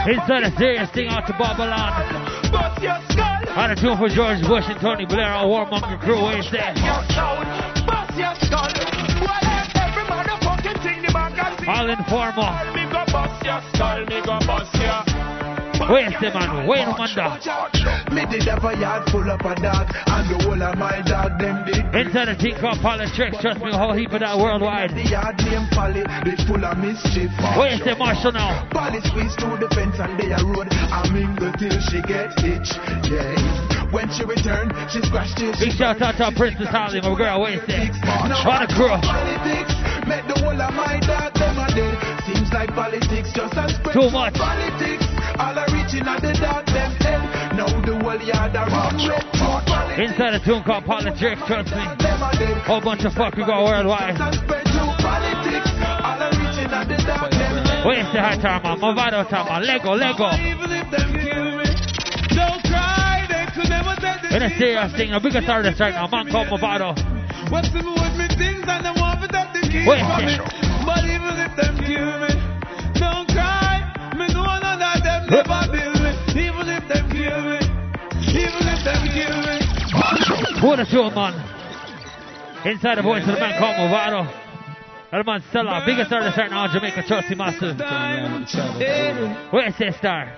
S21: Inside a serious thing out to Babylon. On a tune for George Bush and Tony Blair, our warmonger crew. What you say?
S19: Bust your skull. Boy, every motherfucking thing the man can see.
S21: I'll inform her.
S19: Me go bust your skull, me go bust your.
S21: Wait a man, wait.
S17: Me did have a yard full of dog, and the whole of my dog them did.
S21: Inside a thing called politics, trust me, a whole heap of that worldwide.
S17: Where is the yard name Polly, they full of mischief.
S21: Wait a Marshall now.
S17: Polly squeeze through the fence and they a road. I mingle till she get itch. Yeah. When she return, she scratched it.
S21: Big shout out to Princess Holly, my girl. What you say? On a crew.
S17: Politics, make the whole of my dog them a dead. Seems like politics just a spread.
S21: Too much.
S17: Politics, all are reaching at the dog them head. Now the whole yard are run red. True politics,
S21: Inside a tune called politics, trust me.
S17: a.
S21: Whole bunch of fuck we got worldwide.
S17: Spread true politics, all are reaching at the dog them head.
S21: What you say, high time, man? Mavado time, man. Lego, Lego.
S14: Even if them kill me, don't cry, they could never take the
S21: In a serious thing, a biggest artist right now, man called Mavado.
S14: What's the with me things and them want to take the keys
S21: Wait,
S14: from me. But even if them kill me, don't cry.
S21: What a tune, man. Inside the voice of the man called Mavado. That man Stella, biggest artist right now in Jamaica, trust me, massive. What star?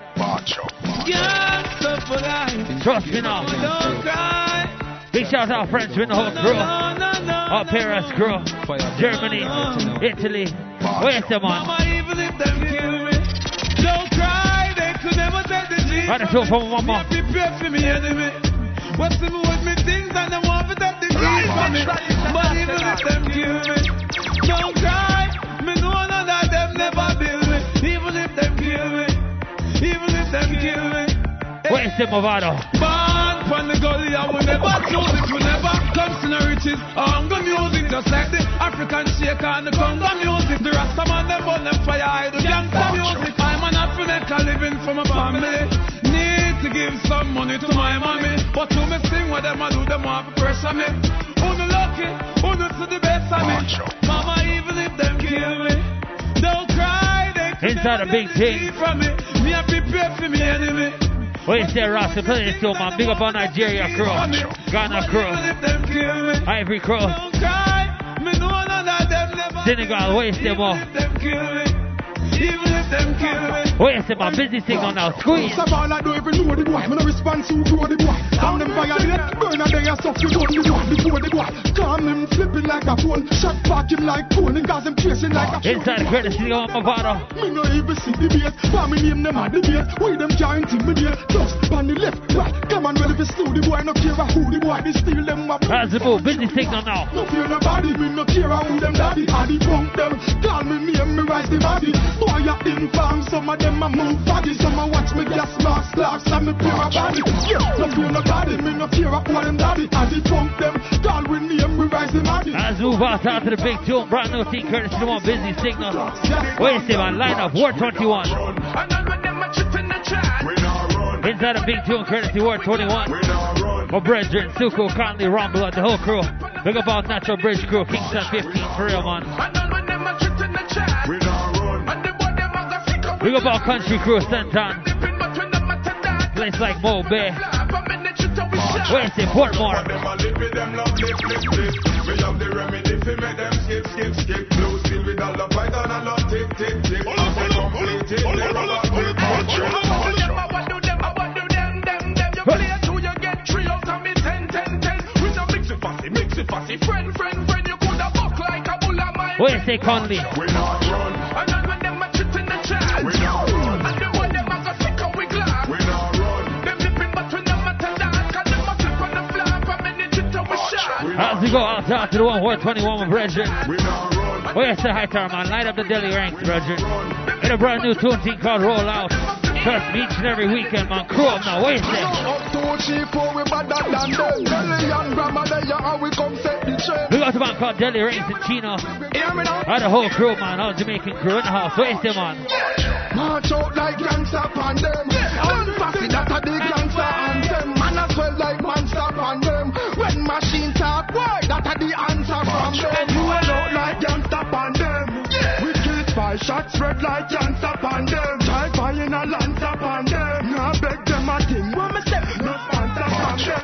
S21: Trust me now. Big shout out friends with the whole crew.
S14: No, no, no.
S21: Our Paris crew. Germany, Italy. You say, man?
S14: The dream.
S21: For my mama.
S14: Me pray for me enemy. What's the with me things and them want to take the keys from me. But even if them kill me, don't cry. Me know none of them never build me. Even if them kill me, even if them kill me.
S21: What you say,
S14: Mavado? Pon on the gully and we never choose it. We never comes to the riches. Hunger music, just like the African shake and the Congo music. The Rasta man them burn them fire, I do gangsta music. I'm an African living for my family. Need some money to my mommy, but to me sing what them I do, them want to pressure me. Who the lucky, who the to the best of me. Mama, even if them kill me, don't cry. They
S21: Inside a big thing.
S14: from me. Me a prepare for me enemy.
S21: What you say, Rasta? Play this too, man. Big up on Nigeria crew. Ghana crew.
S14: Them kill me.
S21: Ivory crew.
S14: Don't cry. Me know none of them never.
S21: Senegal. What you say, more?
S14: Them kill me. Even if them kill me.
S21: What you say. Busy signal now. Squeeze.
S4: Savannah don't even know the boy. Me no response who grow the boy. Some them violate, burn a day a stuff you done the boy before the boy. Calm him flipping like a phone, shot back him like phone, and gas him chasing like a
S21: Inside the courtesy of Mavado.
S4: Me no even see the. For me name them at the base. Why them can't intimidate? Just on the left, right. Come on, if it's still the boy, no care who the boy. They steal them up.
S21: That's the move. Busy signal now.
S4: No fear nobody, me no care who them daddy. I the punk them, call me name, me rise the body. Boy, I inform some of them a move faggy. Some a watch me gas mask, locks, and me pure a body. No fear nobody, me no care who them daddy. I the punk them, call we name, me rise the body.
S21: Let's move out to the big tune. Brand new team courtesy of one busy signal. You say, man? Line up. War 21. Inside a big tune courtesy War 21. My brethren, Suko, Conley, Rumble, the whole crew. Big up our Natural Bridge crew, Kingston 15 for real, man. Big up our country crew, Stanton. Place like Mo. Where's the Portmore?
S19: Me have the remedy fi make them skip, skip, skip. Blue steel with all the python and not tick, tick, tick. They complete it, they rub up with
S29: Friend, friend, friend, you coulda buck like a bull of mine.
S21: What you Conley?
S19: We not run. Run.
S29: And the go with
S21: out, to the one, War 21, my brethren.
S19: We not run.
S21: What you say, hi, to our man? Light up the Delly Ranx, brethren. In a brand new tune team called Roll Out. Me, each and every weekend, man. Crew up now. What you say?
S4: Up two, three, four, we better than them. Belly and grandma, there are, we come set the train.
S21: We got a man called in Chino.
S4: Now?
S21: Had the whole crew, man. All Jamaican crew in the house. What you say, man?
S4: March out like gangster upon them. That a the gangster anthem. Man as well like monster upon them. When machine talk, that a the answer from them. Roll out like gangster upon them. We kill five shots red like gangster upon them. A lance a thing. When me step, no sponsor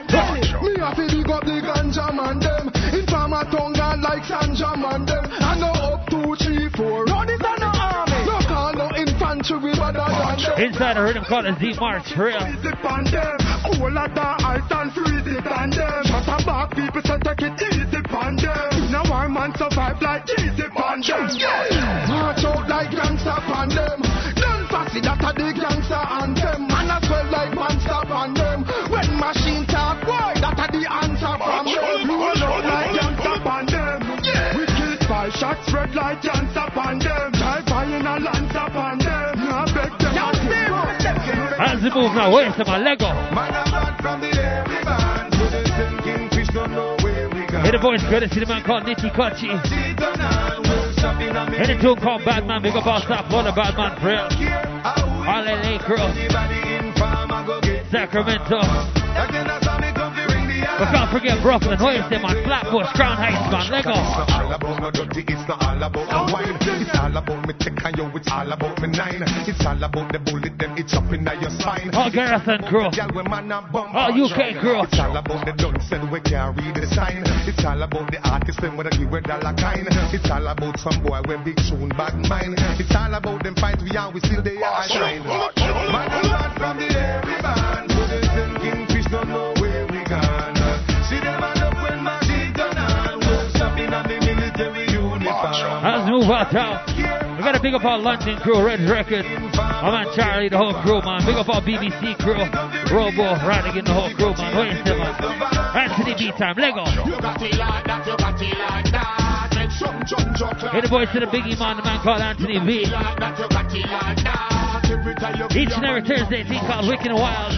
S4: them. Me have to dig up the ganja man them. Informer tongue and like Sanja man them. I know up two, three, four. No, this are no army. No call no infantry, we better than them.
S21: Inside a rhythm called a Z March, for real.
S4: Freeze it on them. Cool at the ice and freeze it on them. Shut up back, people say take it easy on them. Now our man survive like easy on them. March out like gangster on them. Done fussy, that a the gangster anthem. Man shots, red like gangster on them. Drive by in a lance upon them. Now beg them a thing.
S21: As we move now, what you say, man? Lego.
S19: Man a bad from the air we ban. To the sinking fish don't know where we got.
S21: Hit the voice courtesy the man called Nitty Kutchie.
S19: Cheat on all, we'll stop in a
S21: the tune called Batman. Big up our stop for the Batman, for real. All LA crew.
S19: Anybody in farm a go get
S21: Sacramento. But can't forget Brooklyn. Say, man? Flatbush, Crown Heights, man. Lego.
S19: It's not all about no dirty, it's not all about the wine. It's all about me tech and yo, it's all about me nine. It's all about the bullet, them it's up in your spine.
S21: Oh, all Garrison crew.
S19: Girl, we man a bump
S21: All UK crew.
S19: It's all about the dunce and we can't read the sign. It's all about the artist and what give a dollar kind. It's all about some boy when big tune bad mind. It's all about them fights we are, we still they are shine. Man man from the air we ban. To the sinking
S21: Let's move out now. We gotta big up our London crew, Red Records. My man Charlie, the whole crew, man. Big up our BBC crew. Robo, Radigan, the whole crew, man. What you say, man? Anthony B time, Lego. Hit the voice to the biggie man, the man called Anthony
S19: B.
S21: Each and every Thursday, thing called Wicked and Wild.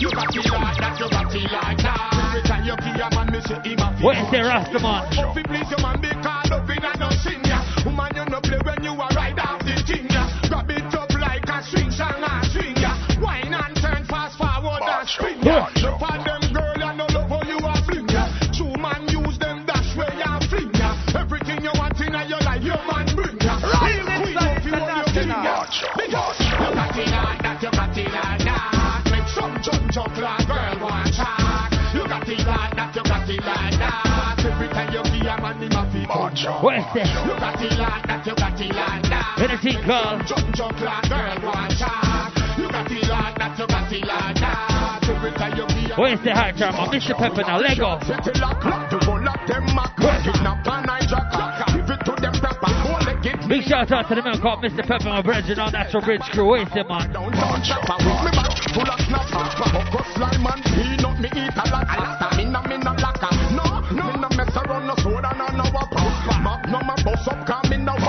S19: You got like that, you got like that. Make some jump, jump like girl one shot. You got it like that, you got it like that. Every time you give a man, me say him a
S21: Where's the Rastaman?
S19: Hope he please your man be called up in a no. Woman, you no play when you a ride off the thing. Grab it up like a swing song and swing. Wine and turn fast forward and spin ya. No them on
S21: Where's the
S19: You got it like that, you got it like that.
S21: Anything called?
S19: Jump jump like girl one shot. You got it like that, you got it like that.
S21: Where's the hard drama? Mr. Pepper now,
S19: it to go it it,
S21: Big shout out to the man called Mr. Pepper, my brethren on Natural Bridge crew. Where's the man?
S19: lot.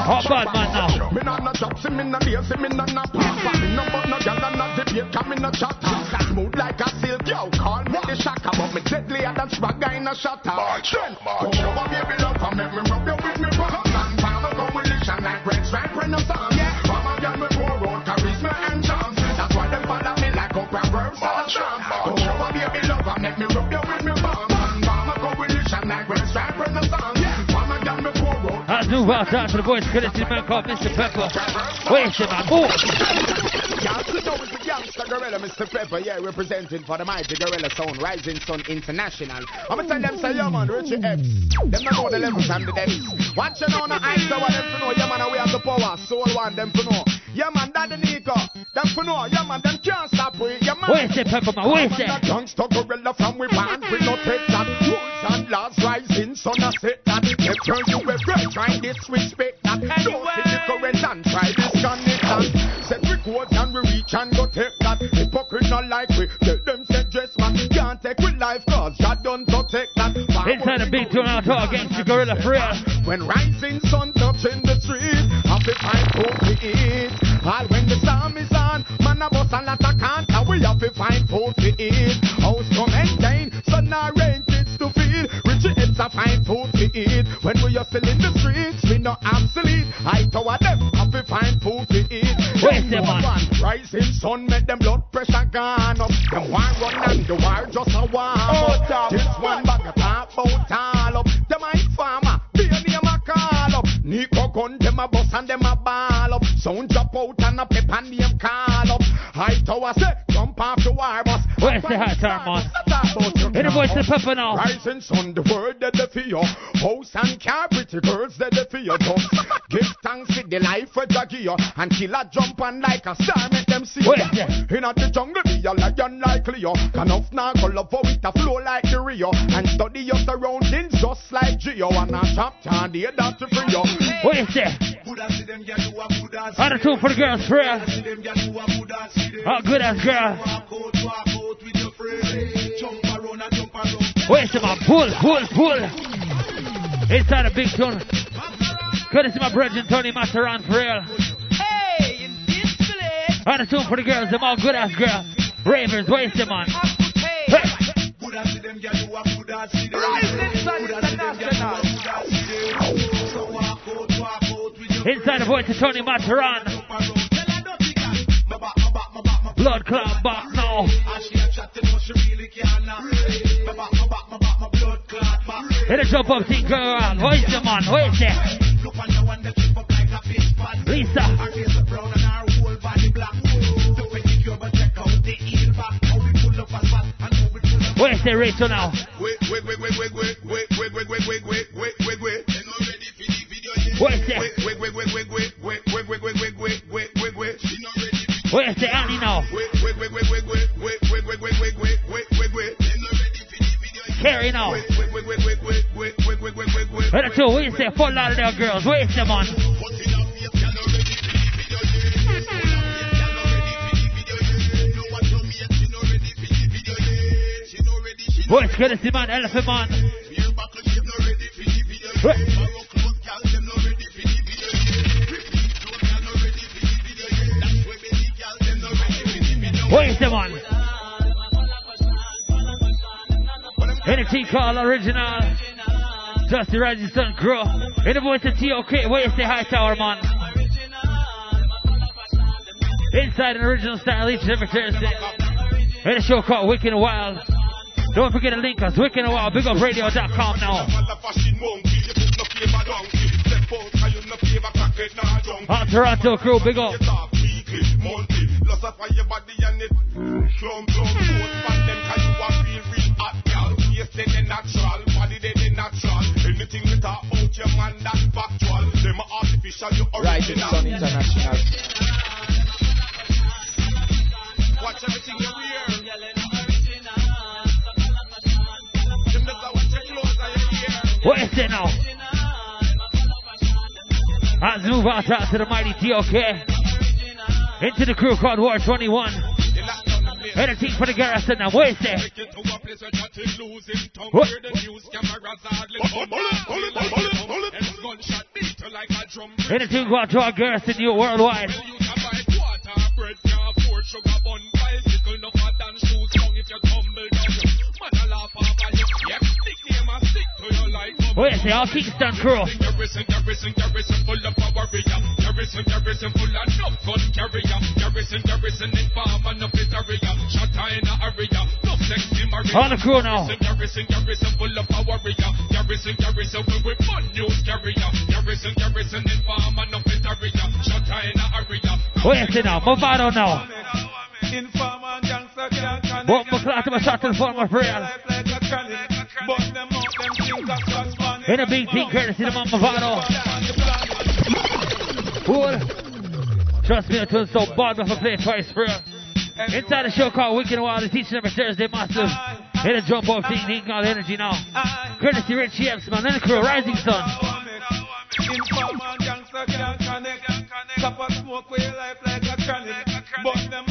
S21: Hot bad man now.
S19: Me no no chop, see me no lazy, me no no papa. Me no but no gal and no debate, cause me no chatter. Smooth like a silk, yo, call me the shaka, but me deadlier than swagger in a shatter. Then, come over, baby, love, and make me rub you with me palms. And palm a coalition like red stripe renaissance. Yeah, mama gal me pour out charisma and charms. That's why them follow me like opera verbs and a charm. Come over, baby, love, and make me rub
S21: Let's move out to the voice courtesy man called Mr. Pepper. Where's the man? Boom.
S19: Y'all should know it's the youngster gorilla, Mr. Pepper, yeah, representing for the mighty gorilla sound, Rising Sun International. I'ma tell them, say, yeah, man, Richie Epps. Them know the levels and the depths. Watch you know, no eyes, so them to know, yeah, man, we have the power. Soul one, them to know. Yeah, man, Daddy Nico, them to know, yeah, man, them can't stop we, yeah, man.
S21: Where's the Pepper, man? Where's the?
S19: Youngster gorilla from we band, we no take that. And laws, Rising Sun, I set that. If turn you ever try disrespect that. Don't see the current and try disconnect that. Set records and we reach and go take that. Hypocrite not like we, tell them say dress man. Can't take with life cause God done protect that.
S21: Inside the big tune out talk against the gorilla for real.
S19: When rising sun touching the street, have to find food to eat. All when the storm is on, man a bus and lot of canter, we have to find food to eat. House to maintain, sun or a find food to eat. When we are still in the streets, we no obsolete. I tower them, have to find food to eat.
S21: Where's the man?
S19: Rising sun make them blood pressure gone up. Them war run and the war just a warm up. Oh, this one bag of talk about all up. Them I farmer, be a name a call up. Nico gun them a bust and them a ball up. Sound drop out and a pep and name call up. Hightower say jump off the war bus.
S21: Where's the hot time, man? Hit the voice to Pepper now.
S19: Rising sun, the word that they fear. House and car, pretty girls that they fear. Just give thanks for the life for Jagia. And kill a jump and like a star, make them see.
S21: Where's the?
S19: In the jungle, be a lion like Leo. Can off now go love for it a flow like the Rio. And study your surroundings just like Geo. And a chop down the that to free you.
S21: Where's the? Out of two for the girls for real. Oh, good ass girl. Where's the man? Pull, pull, pull. Inside a big tune. Courtesy my brethren Tony Matterhorn for real.
S2: Hey, in this place.
S21: Out of two for the girls, them all good ass girls. Ravens, where's the man? Hey.
S2: Rising Sun International.
S21: Inside the voice of Tony Matterhorn. Blood clot back now. Hit a jump girl around. Where's the man? Where's the? Lisa. Where's the Rachel now? Where's Annie now? Carrie now. Where the two? Full lot of their girls? Where's the man? Boys, courtesy man, elephant man. Man. Anything called original. Just the Sun Crew. In the voice of T.O.K. Where you say hi, Tower Man? Inside an original style each and every Thursday. In a show called Wicked and Wild. Don't forget to link us, Wicked and Wild, bigupradio.com now. Out Toronto crew, big up.
S24: Lost up on your body and it Plum, plum, foot Fan them cause you are real, real hot girl Yes, they the natural, body they the natural Anything we talk about your man, that's factual Them are artificial, you
S22: Rising
S24: original
S22: Sun International.
S24: Watch everything you wear Them does watch your clothes and your hair
S21: What is it now? Let's move out, out to the mighty TOK. Into the crew called War 21. Anything for the. What is it? What? Anything go out to our garrison, you worldwide. What is it? Our Kingston crew.
S24: Garrison, garrison, garrison full of power, yeah. Garrison, garrison full of enough gun carrier. Garrison, garrison in farm and up in area. Shot in a area. No sexy Maria.
S21: On the crew now.
S24: Garrison, garrison full of power, yeah. Garrison, garrison we with fun news carrier. Garrison, garrison in farm and up in area. Shot in a area.
S21: What is it now? Mavado now.
S14: Informer and gangster can't.
S21: What my clock to my shot and form of real.
S14: Life like a chronic. But them out, them think of.
S21: In a big thing, courtesy of Mavado. Cool. Trust me, I told so bad if I play twice for. Inside a show called Wicked and Wild, it's each and every Thursday, massive. Hit a jump off thing, needing all the energy now. Courtesy Richie Epps, man, and the crew, Rising Sun.
S14: Can't connect. Smoke with your life like a chronic. But them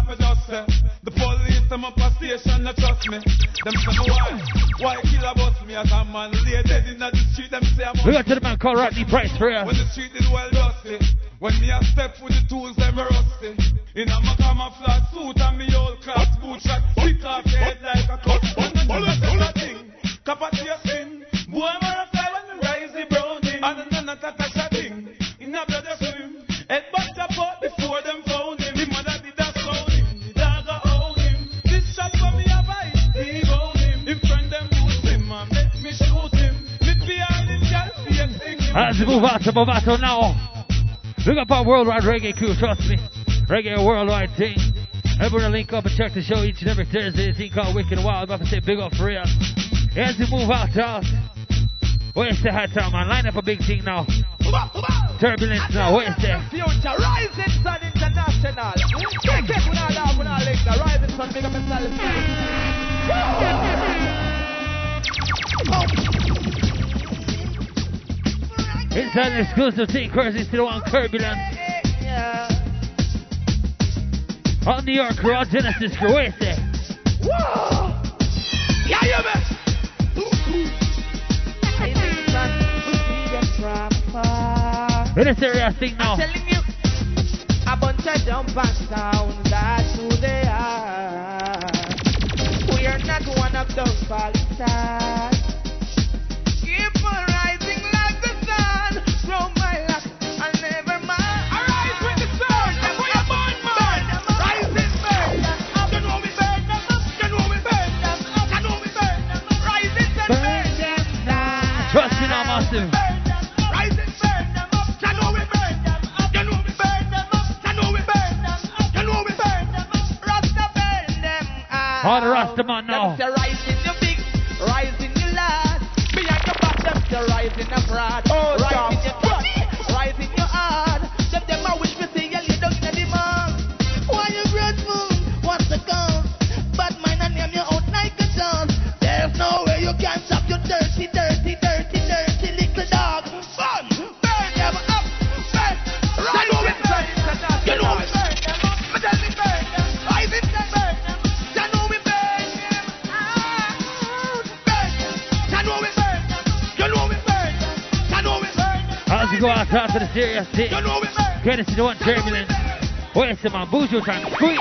S14: them up a station not trust me. Them say me why? Why kill a bust me as a man lay dead in the street? Them say I'm
S21: We got to the man called Rodney Price for real.
S14: when the street is well dusty. When me a step with the tools, them rusty. In a my camouflage suit and me old class boot shot. Kick off your head like a cut. And then you say that thing. Cap execute
S21: Let's move out to Mavado now. Look up our worldwide reggae crew, trust me. Reggae worldwide team. Everyone link up and check the show each and every Thursday. It's thing called Wicked Wild. About to say big up for real. As we move out out. Where's the hot time, man? Line up a big thing now. Turbulence now. Where's the?
S22: Future Rising Sun International. Take it with all love, with all links. The Rising Sun, big up.
S21: Inside an exclusive thing, to the one Turbulence. On New York on Genesis. Where's the?
S22: Yeah, you bet.
S21: In this area, I think now.
S22: I'm telling you, a bunch of jumping sounds, that's who they are. We are not one of those falling
S21: All the Rastaman now.
S22: Them say rising your big, rising your lad. Behind your back, them say rising your fraud.
S14: Oh,
S22: rising your funny, your
S21: serious thing. Courtesy the one turbulence. Where's the man? Buju time. Squeeze.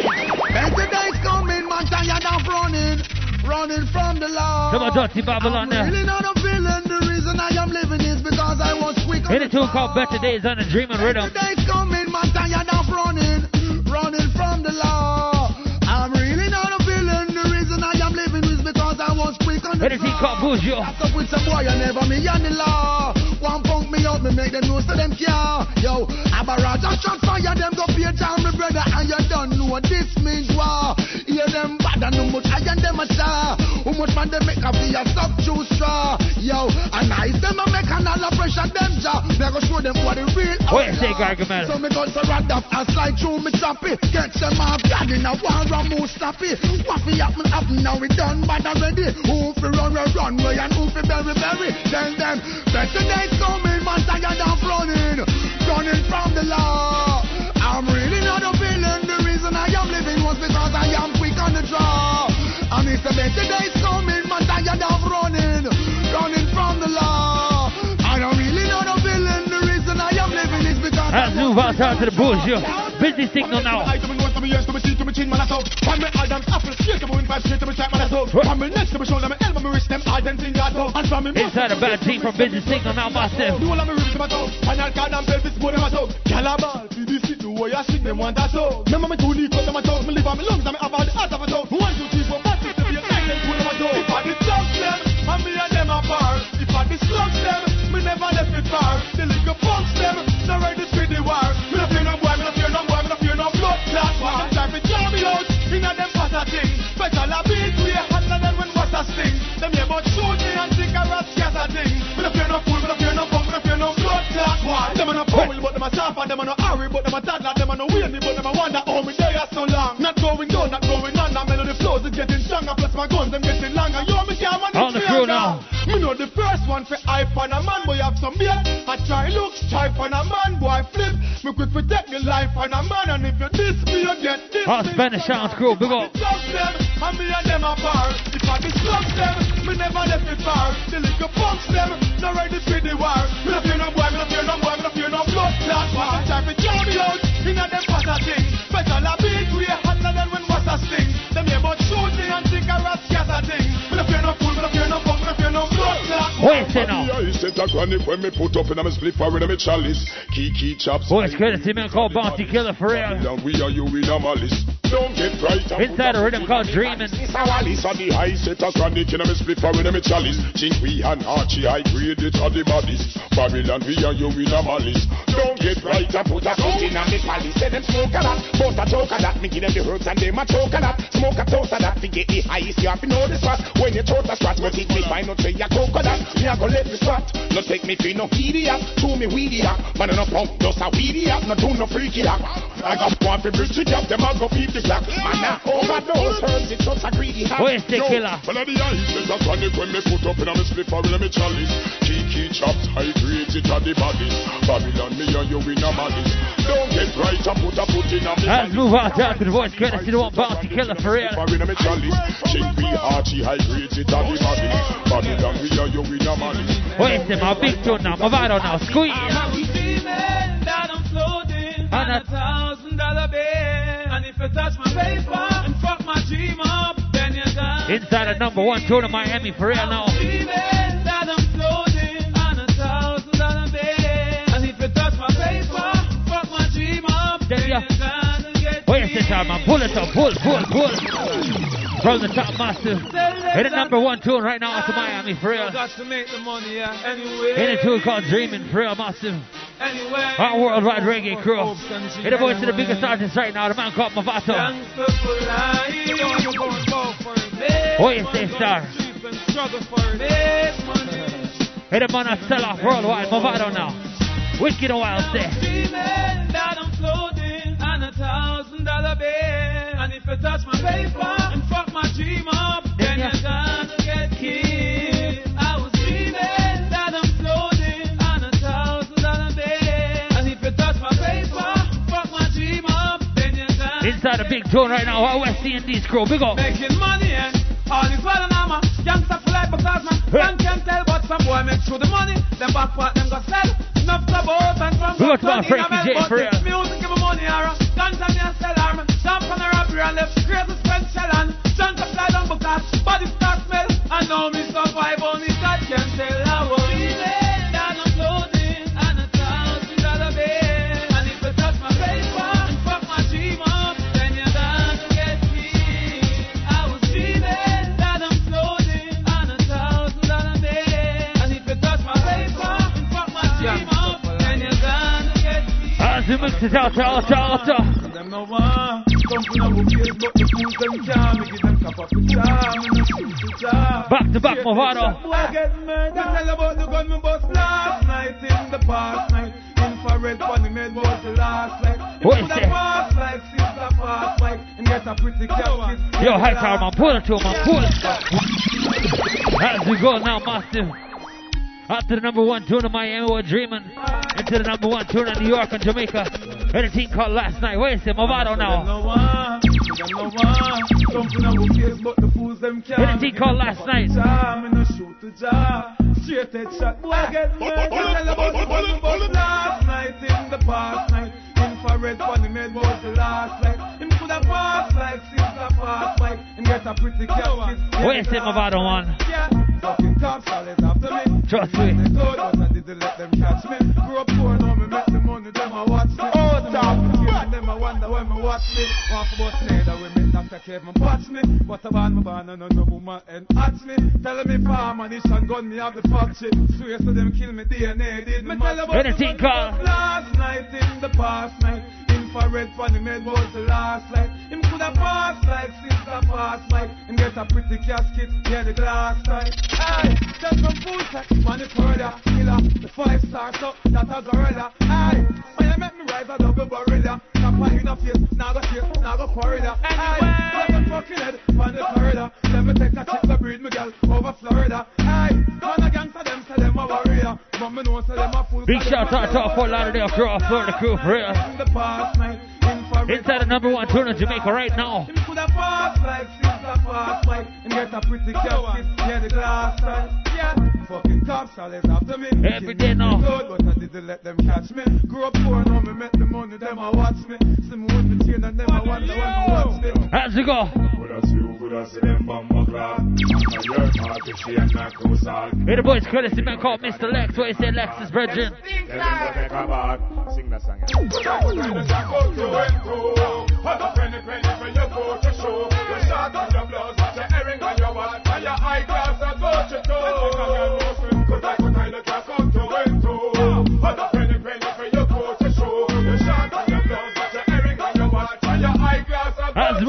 S15: Better days coming, man, tired of running. Running from the law.
S21: Come on, dirty Babylon
S15: I'm really not a villain. The reason I am living is because I was quick
S21: Hit a tune called Better Days on the Rhythm.
S15: Better days coming, man, tired of running. Running from the law. I'm really not a villain. The reason I am living is because I was quick on the
S21: Hit a tune called Buju.
S15: Up with some boy, I never the law. Me out, me make them know so them care. Yo, a Raja shot fire, them go pay down my brother, and you don't know what this means war. Hear them bad and how much I and them a. How much man they make a be a sub straw. Yo, and I them a make an all pressure them jaw. Me go show them what the real
S21: Where's the
S15: outlaw.
S21: Gargamel?
S15: So me go to rad up and slide through me choppy. Get them off God in a war and move stoppy. What fi happen happen now we done bad already. Who fi run run run way and who fi bury bury. Tell them better days coming, man tired of running, running from the law. I'm really not a villain. The reason I am living was because I am quick on the draw. And it's a better days coming, man tired of running, running from the law. And I'm really not a villain. The reason I am living is because
S21: Let's move out to the Buju. Busy signal now.
S19: I come north to me ears to me see to me chin man I talk. From me Adam's apple straight to me wind straight to me track man I talk. From me next to me shoulder me elbow me wrist them hard and thing I talk. And from me
S21: Inside a bad team from Busy Signal now,
S19: the of me ribs them a talk. Final card and pelvis bone them a talk. Calabar, Way I sing them want a talk. Remember me two leak out them a talk. Me live on me lungs and me have all the heart of a talk. One, two, three, four, five, six, seven, eight, nine, ten, them a talk. If I the thugs them, and me and them apart. If I slugs them, me never left it far. The little punks them, no ready for the war. Me no fear no boy, me no fear no boy, me no fear no blood clot war. Time to jam me out, inna them patter thing. Better la beat we hotter than when water sting. Them here but shoot me and think a rat scatter thing. Me no fear no fool, me no fear no me no blood clot war. Them a no but them a suffer, them a no hurry, but them a toddler, them a no weary, but them a wonder how me there so long. Not going down, not going under. Melody flows is getting stronger, plus my guns them getting longer. Yo, me can't
S21: On the crew now.
S19: Me know the first one for hype on a man, boy have some beer. I try look stripe on a man, boy flip. Me quick protect me life on a man, and if you diss me, you get this.
S21: Our Spanish Sounds crew, big up.
S19: And me and them apart. If I be slugs them, me never left it far. The little punks them, not ready for the war. Me no fear no boy, me no fear no boy, me no fear no blood clot war. Time jam me out, inna them patter thing. Better la beat we hotter than when water sting.
S21: Wait, now.
S24: I set a chronic when me put up in a me split fire in a chalice. Kiki chops.
S21: Boys, courtesy man called Bounty Killer for real.
S24: And we are you in a malice. Don't get right.
S21: Inside a rhythm called Dreaming.
S24: It's a Wallis on the high set a chronic in a me split fire in a chalice. Chink we and Archie grade it are the bodies. Babylon we are you in a malice. Don't get right. I put a foot in a me palace. Say them smoke a lot, but a choke a lot. Me give them the herbs and them a choke a lot. Smoke a toast a lot. To get the highest you have to know the spot. When you throat a spot, but it me find out say a coconut. Me a go let me spot. No take me for no idiot. To me weedy up. Man no pump just a weedy up. No do no freaky up. I got one for bridge it up. Them a go peep the clock. Man a overdose herbs. It just a greedy hat.
S21: Where's the killer?
S24: Well, the ice is a tonic when me put up in a me slip or me chalice. Kiki chops, high grades, it are the bodies. Babylon, me and you in a malice. Don't get right and put a foot in a me
S21: Let's move out to the voice courtesy the one Bounty Killer for real.
S24: Or in a me chalice. Chink we Archie, high grades, it are the bodies. Babylon, me and you in a malice.
S21: Wait, say my big tune now, my vital now. Squeeze.
S14: I'm dreaming that I'm floating on a thousand dollar bill. And if you touch my paper and fuck my dream up, then you're gone.
S21: Inside a number one tune in Miami for real now.
S14: Up,
S21: Then
S14: then uh,
S21: you-
S14: you're gonna get
S21: Wait uh, a second, man. Pull it up, pull, pull, pull. From the top master. Hit a number one tune right now out to Miami for real.
S14: Got to make the money, yeah. Anyway.
S21: Hit a tune called Dreaming for real, massive.
S14: Anyway.
S21: Our worldwide reggae crew. Hit a voice to the biggest artist right now, the man called Mavado.
S14: Gangster for life. You're going go for it.
S21: What you say, star?
S14: Streets and struggle for it. Make money.
S21: Hit a man a sell off worldwide, Mavado now. Wicked wild say.
S14: Thousand dollar bill. And if you touch my paper and fuck my dream up, then you're gonna get killed. I was dreaming that I'm floating on a thousand dollar bill. And if you touch my paper, fuck my dream up, then you're gonna
S21: Inside a big tune right now, our West Indies crew. Big up.
S14: Making money and all is well and I'm a youngster for life because man Young can tell but some boy make through the money Them back part them got sell Enough about
S21: Big up to my Frankie J for real.
S14: Music give me money, Ara. Guns and me a sell arm. Jump on a robbery and left crazy spend shell and jump up fly down because body start smell. And now me survive only God can tell I was me.
S21: As we mix it out, out, out, out.
S14: Them no want Something I will face But the fools them can't Make it them cap up the charm And the shoot the jar
S21: Back to back,
S14: Mavado.
S21: What is
S14: kiss
S21: Yo, Hightower, man. Pull it to him, man. Pull it. Go now, Massive. Out to the number one tune in Miami, we're dreaming. Into the number one tune in New York and Jamaica. And a team called last night. Where is it? Mavado now.
S14: no want Them no want Something I will face But the fools them can't
S21: What did he call last night?
S14: Jam in a shoot to jar. Straight head shot. Boy get murdered. Tell about the one who bust last night in the past night. Infrared funny made was the last light. Him could have passed like since I passed and get a pretty cat kiss.
S21: Where is it, Mavado one?
S14: Yeah, fucking cops always after me.
S21: Trust me.
S14: They good, but I didn't let them catch me. Grew up poor, now me make the money, them a watch me. Oh, top. And them a wonder when me watch me. Want to bust nether with me, Dr. Kevin watch me. But I want me born and no woman and at me. Telling me farm and and gun me have the factory. Swear to them kill me DNA did me tell about
S21: Anything
S14: the one
S21: called-
S14: who was last night in the past night. Infrared funny made was the last light. Him could have passed like since I passed like and get a pretty casket, yeah the glass side. Aye, just some food sex, money further, killer, the five star so that a gorilla. Aye, when you make me rise a double barilla, tap a in a face, now go face, now go corridor. Aye, let me fucking head on the corridor. Let me take a trip to breed me girl over Florida. Aye, man a gangster them say them a warrior, but me say them a fool.
S21: Big shout out to our Fort Lauderdale crew, our Florida crew, for real.
S14: In the past night, infrared
S21: Inside the number one tune in Jamaica right now.
S14: Him could have passed I passed like and get a pretty cat kiss, yeah the glass side. Yeah, fucking cops always after me.
S21: Every day now.
S14: Good, but I didn't let them catch me. Grew up poor, now me make the money, them a watch me. See me with the chain and them a wonder when me watch me.
S21: As we go. Hey, the boys courtesy man called Mr. Lex. What he said, Lex is.
S24: Sing that song.
S21: Let's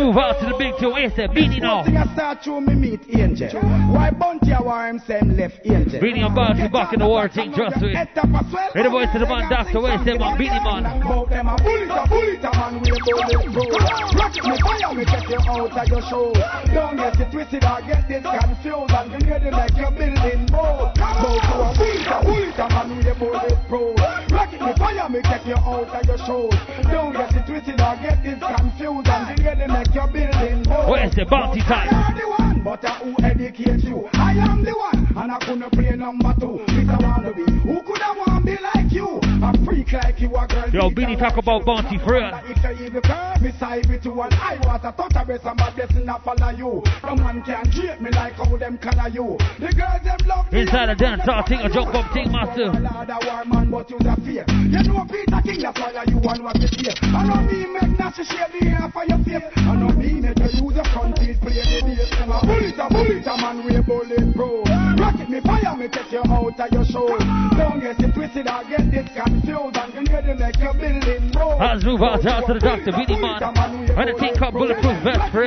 S21: move out to the big two. Said, Beenie now.
S4: Thing I start to me meet angel. Why Bounty a war him same left angel?
S21: Beenie and Bounty back in the war team, trust me. Hey, the boys to the man. Where he said, man, Beenie man.
S4: About them a bullet, a bullet, a man with a bullet bro. Rock me fire, me take you out of your show. Don't get it twisted or get this confused and you ready like your building boat. Go to a bullet, a bullet, a man with a bullet bro. Rock me fire, me take you out of your show. Don't get it twisted or get this confused and you ready like your building boat.
S21: Where is the bounty
S4: I
S21: time?
S4: am the one, but uh, who educates you? I am the one, and I couldn't play number two. Mr. Wannabe, who could have want be like you? A freak like you, a girl.
S21: Yo, Beenie talk about bounty for real.
S4: If you evil curve, me side with you and I want a touch of breast and my blessing I follow you. No man can treat me like how them color you. The girls them love me.
S21: Inside the dance hall thing, a jump up thing, massive.
S4: Lord, a war man, but you. Know Peter King, that's why you want what you fear. I know me make Nashi share the hair for your face. I know me make you use the front play the bass. A bullet, a bullet, a man with a bullet bro. Rocket me fire, me take you out of your show. Don't get it twisted, I get this confused. And you ready make your building roll.
S21: Let's move out, out to the Doctor, Beenie man. And a thing called Bulletproof Vest for.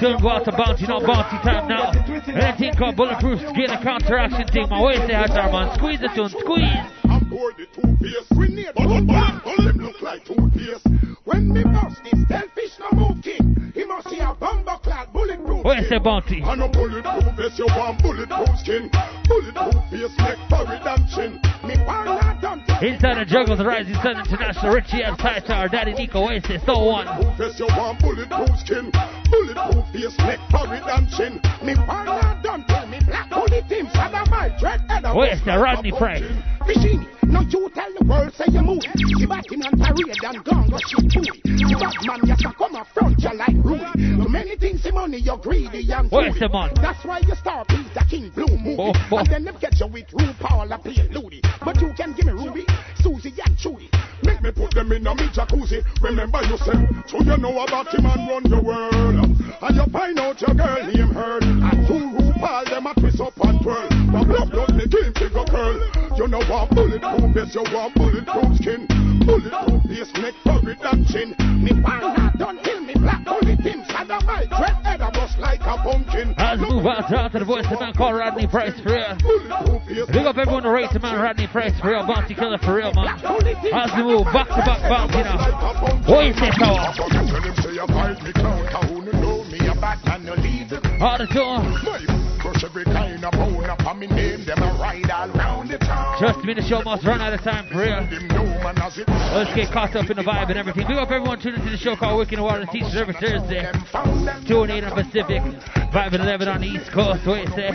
S21: Don't go out to bounty, not bounty time now. And a thing called Bulletproof Skin and Counteraction team. My way say, hot man. Squeeze it to squeeze.
S23: I'm the two-face grenade. But but but all them look like toothpaste. When me bust this selfish no move king, he must see a bomber clad bulletproof.
S21: Where is the bounty?
S23: And a bulletproof vest, you want bulletproof skin. Bulletproof face, neck, forehead and chin. Me partner done
S21: Inside the Juggles Rising Sun International, Richie and Hightower, Daddy Nico Oasis, so one.
S23: Bulletproof vest, you want bulletproof skin. Bulletproof face, neck, forehead and chin. Me partner done tell me black bullet team, sada my dread head.
S21: Where's the Rodney Price?
S23: Machine,
S19: No, you tell the world, say you move. See batting and parade and gone, go shit too. See bad man, yes, I come up front, you like Rudy. Too many things, see money, you're greedy
S21: Where's
S19: greedy.
S21: the man?
S19: That's why you star Peter King Blue movie.
S21: Oh, oh.
S19: And then they get you with RuPaul, I play Ludi. But you can give me Ruby, Susie, and Judy. Make me put them in a me jacuzzi. Remember yourself, so you know about him and run the world. And you find out your girl name heard. And two RuPaul, them a twist up and twirl. But blood don't make him figure curl. You know what bulletproof vest, you want bulletproof skin. Bulletproof face, neck, forehead and chin. Me don't kill me black bullet him. Sada my dread head a bust like a pumpkin.
S21: Let's move on to the voice of man called Rodney Price for real. Big up everyone to rate the man Rodney Price for real. Bounty killer for real, man. As we move back to back bounty now. What is this? All the time.
S19: Crush every kind of bone up on me name, them a ride all round the town.
S21: Trust me, the show must run out of time for real. Let's get caught up in the vibe and everything. We up everyone tuning into the show called Wicked and Water and Teachers every Thursday. 2 and 8 on Pacific, 5 and 11 on the East Coast. What you say?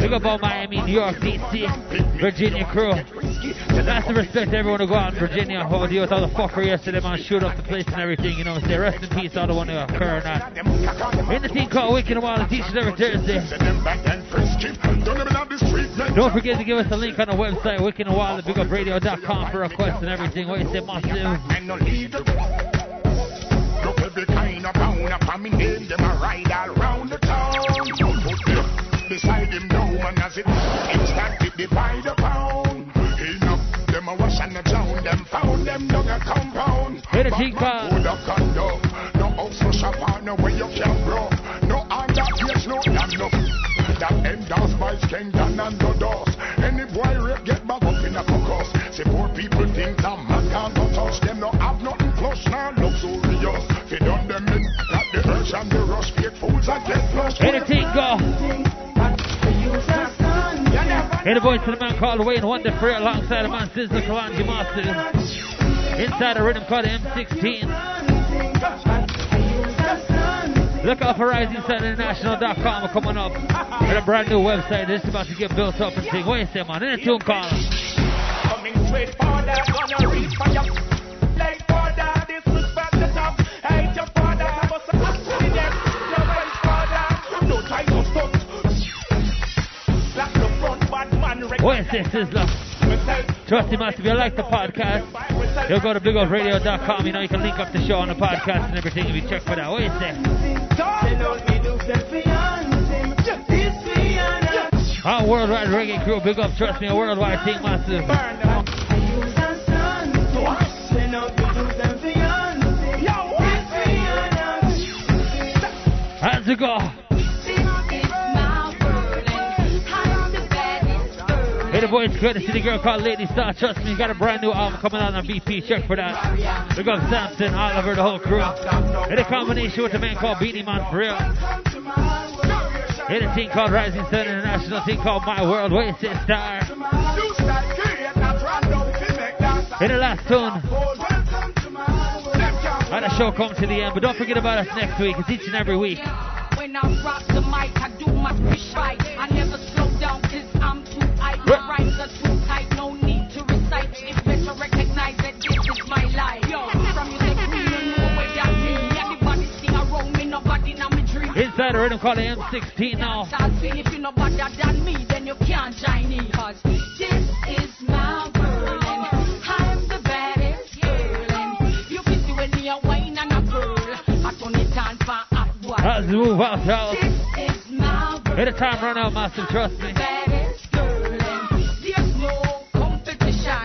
S21: Big up all Miami, New York, DC, Virginia crew. That's the respect to everyone who go out in Virginia. Who deal with all the fuckery yesterday, man. Shoot up the place and everything, you know. What I say rest in peace, all the one who occur or not. In the thing called Wicked and and Teachers every Thursday. Don't forget to give us a link on the website, wickedandwild@bigupradio.com for requests and everything. What you say, massive?
S19: Look every kind of pound up on me name, them a ride all round now, man, as it it divide the pound. Enough, them a wash and a drown, them found them dug a compound.
S21: Hit it.
S19: Good up condo, no house, no shop, no way you can grow. No under place, no damn no. That endorsed by Skenton and Dodos. Any boy rape get back up in a cocos. Say poor people think that man can't go touch them. No have nothing plush, now luxurious. Fi done them in that the urge and the rush. Fake fools and get flushed.
S21: Hit it, go. Hey, the voice of the man called Wayne Wonder Free alongside the man Sizzla Kalonji Master. Inside a rhythm called M16. Look out for RisingSunInternational.com coming up with a brand new website. It's about to get built up and thing. You say, man? In a tune call. What is this, Sizzla? Trust me, massive. If you like the podcast, you'll go to bigupradio.com. You know, you can link up the show on the podcast and everything if you check for that. What you say? Our worldwide reggae crew, big up, trust me, a worldwide thing, massive. It go? Hey, the boys, see the girl called Lady Star. Trust me, you got a brand new album coming out on BP. Check for that. Big up Samson, Oliver, the whole crew. Hey, a combination with a man called Beenie Man for real. Hey, a team called Rising Sun International, team called My World. Say, Star? Hey, the last tune. How the show come to the end, but don't forget about us next week. It's each and every week. Inside a rhythm called the M16 now.
S30: If you know better than me, then you can't join in. Cause this is my world and I'm the baddest girl. And you can see when me a wine and a girl. I turn it on for hot boy.
S21: Let's move out, y'all.
S30: This is my world.
S21: Hey, the time run out, Master, trust me.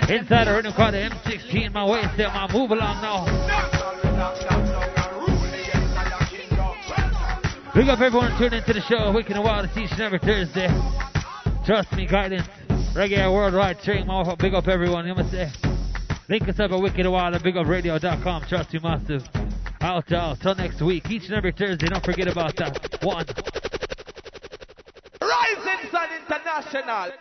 S21: Inside a rhythm the M16, my way, step, my move along now. Big up everyone tuning into the show, Wicked and Wild, it's each and every Thursday. Trust me, guidance, reggae worldwide train, my big up everyone, you must say. Link us up at Wicked Wild at bigupradio.com, trust you massive. Out, out, till next week, each and every Thursday, don't forget about that. One.
S22: Rising Sun International.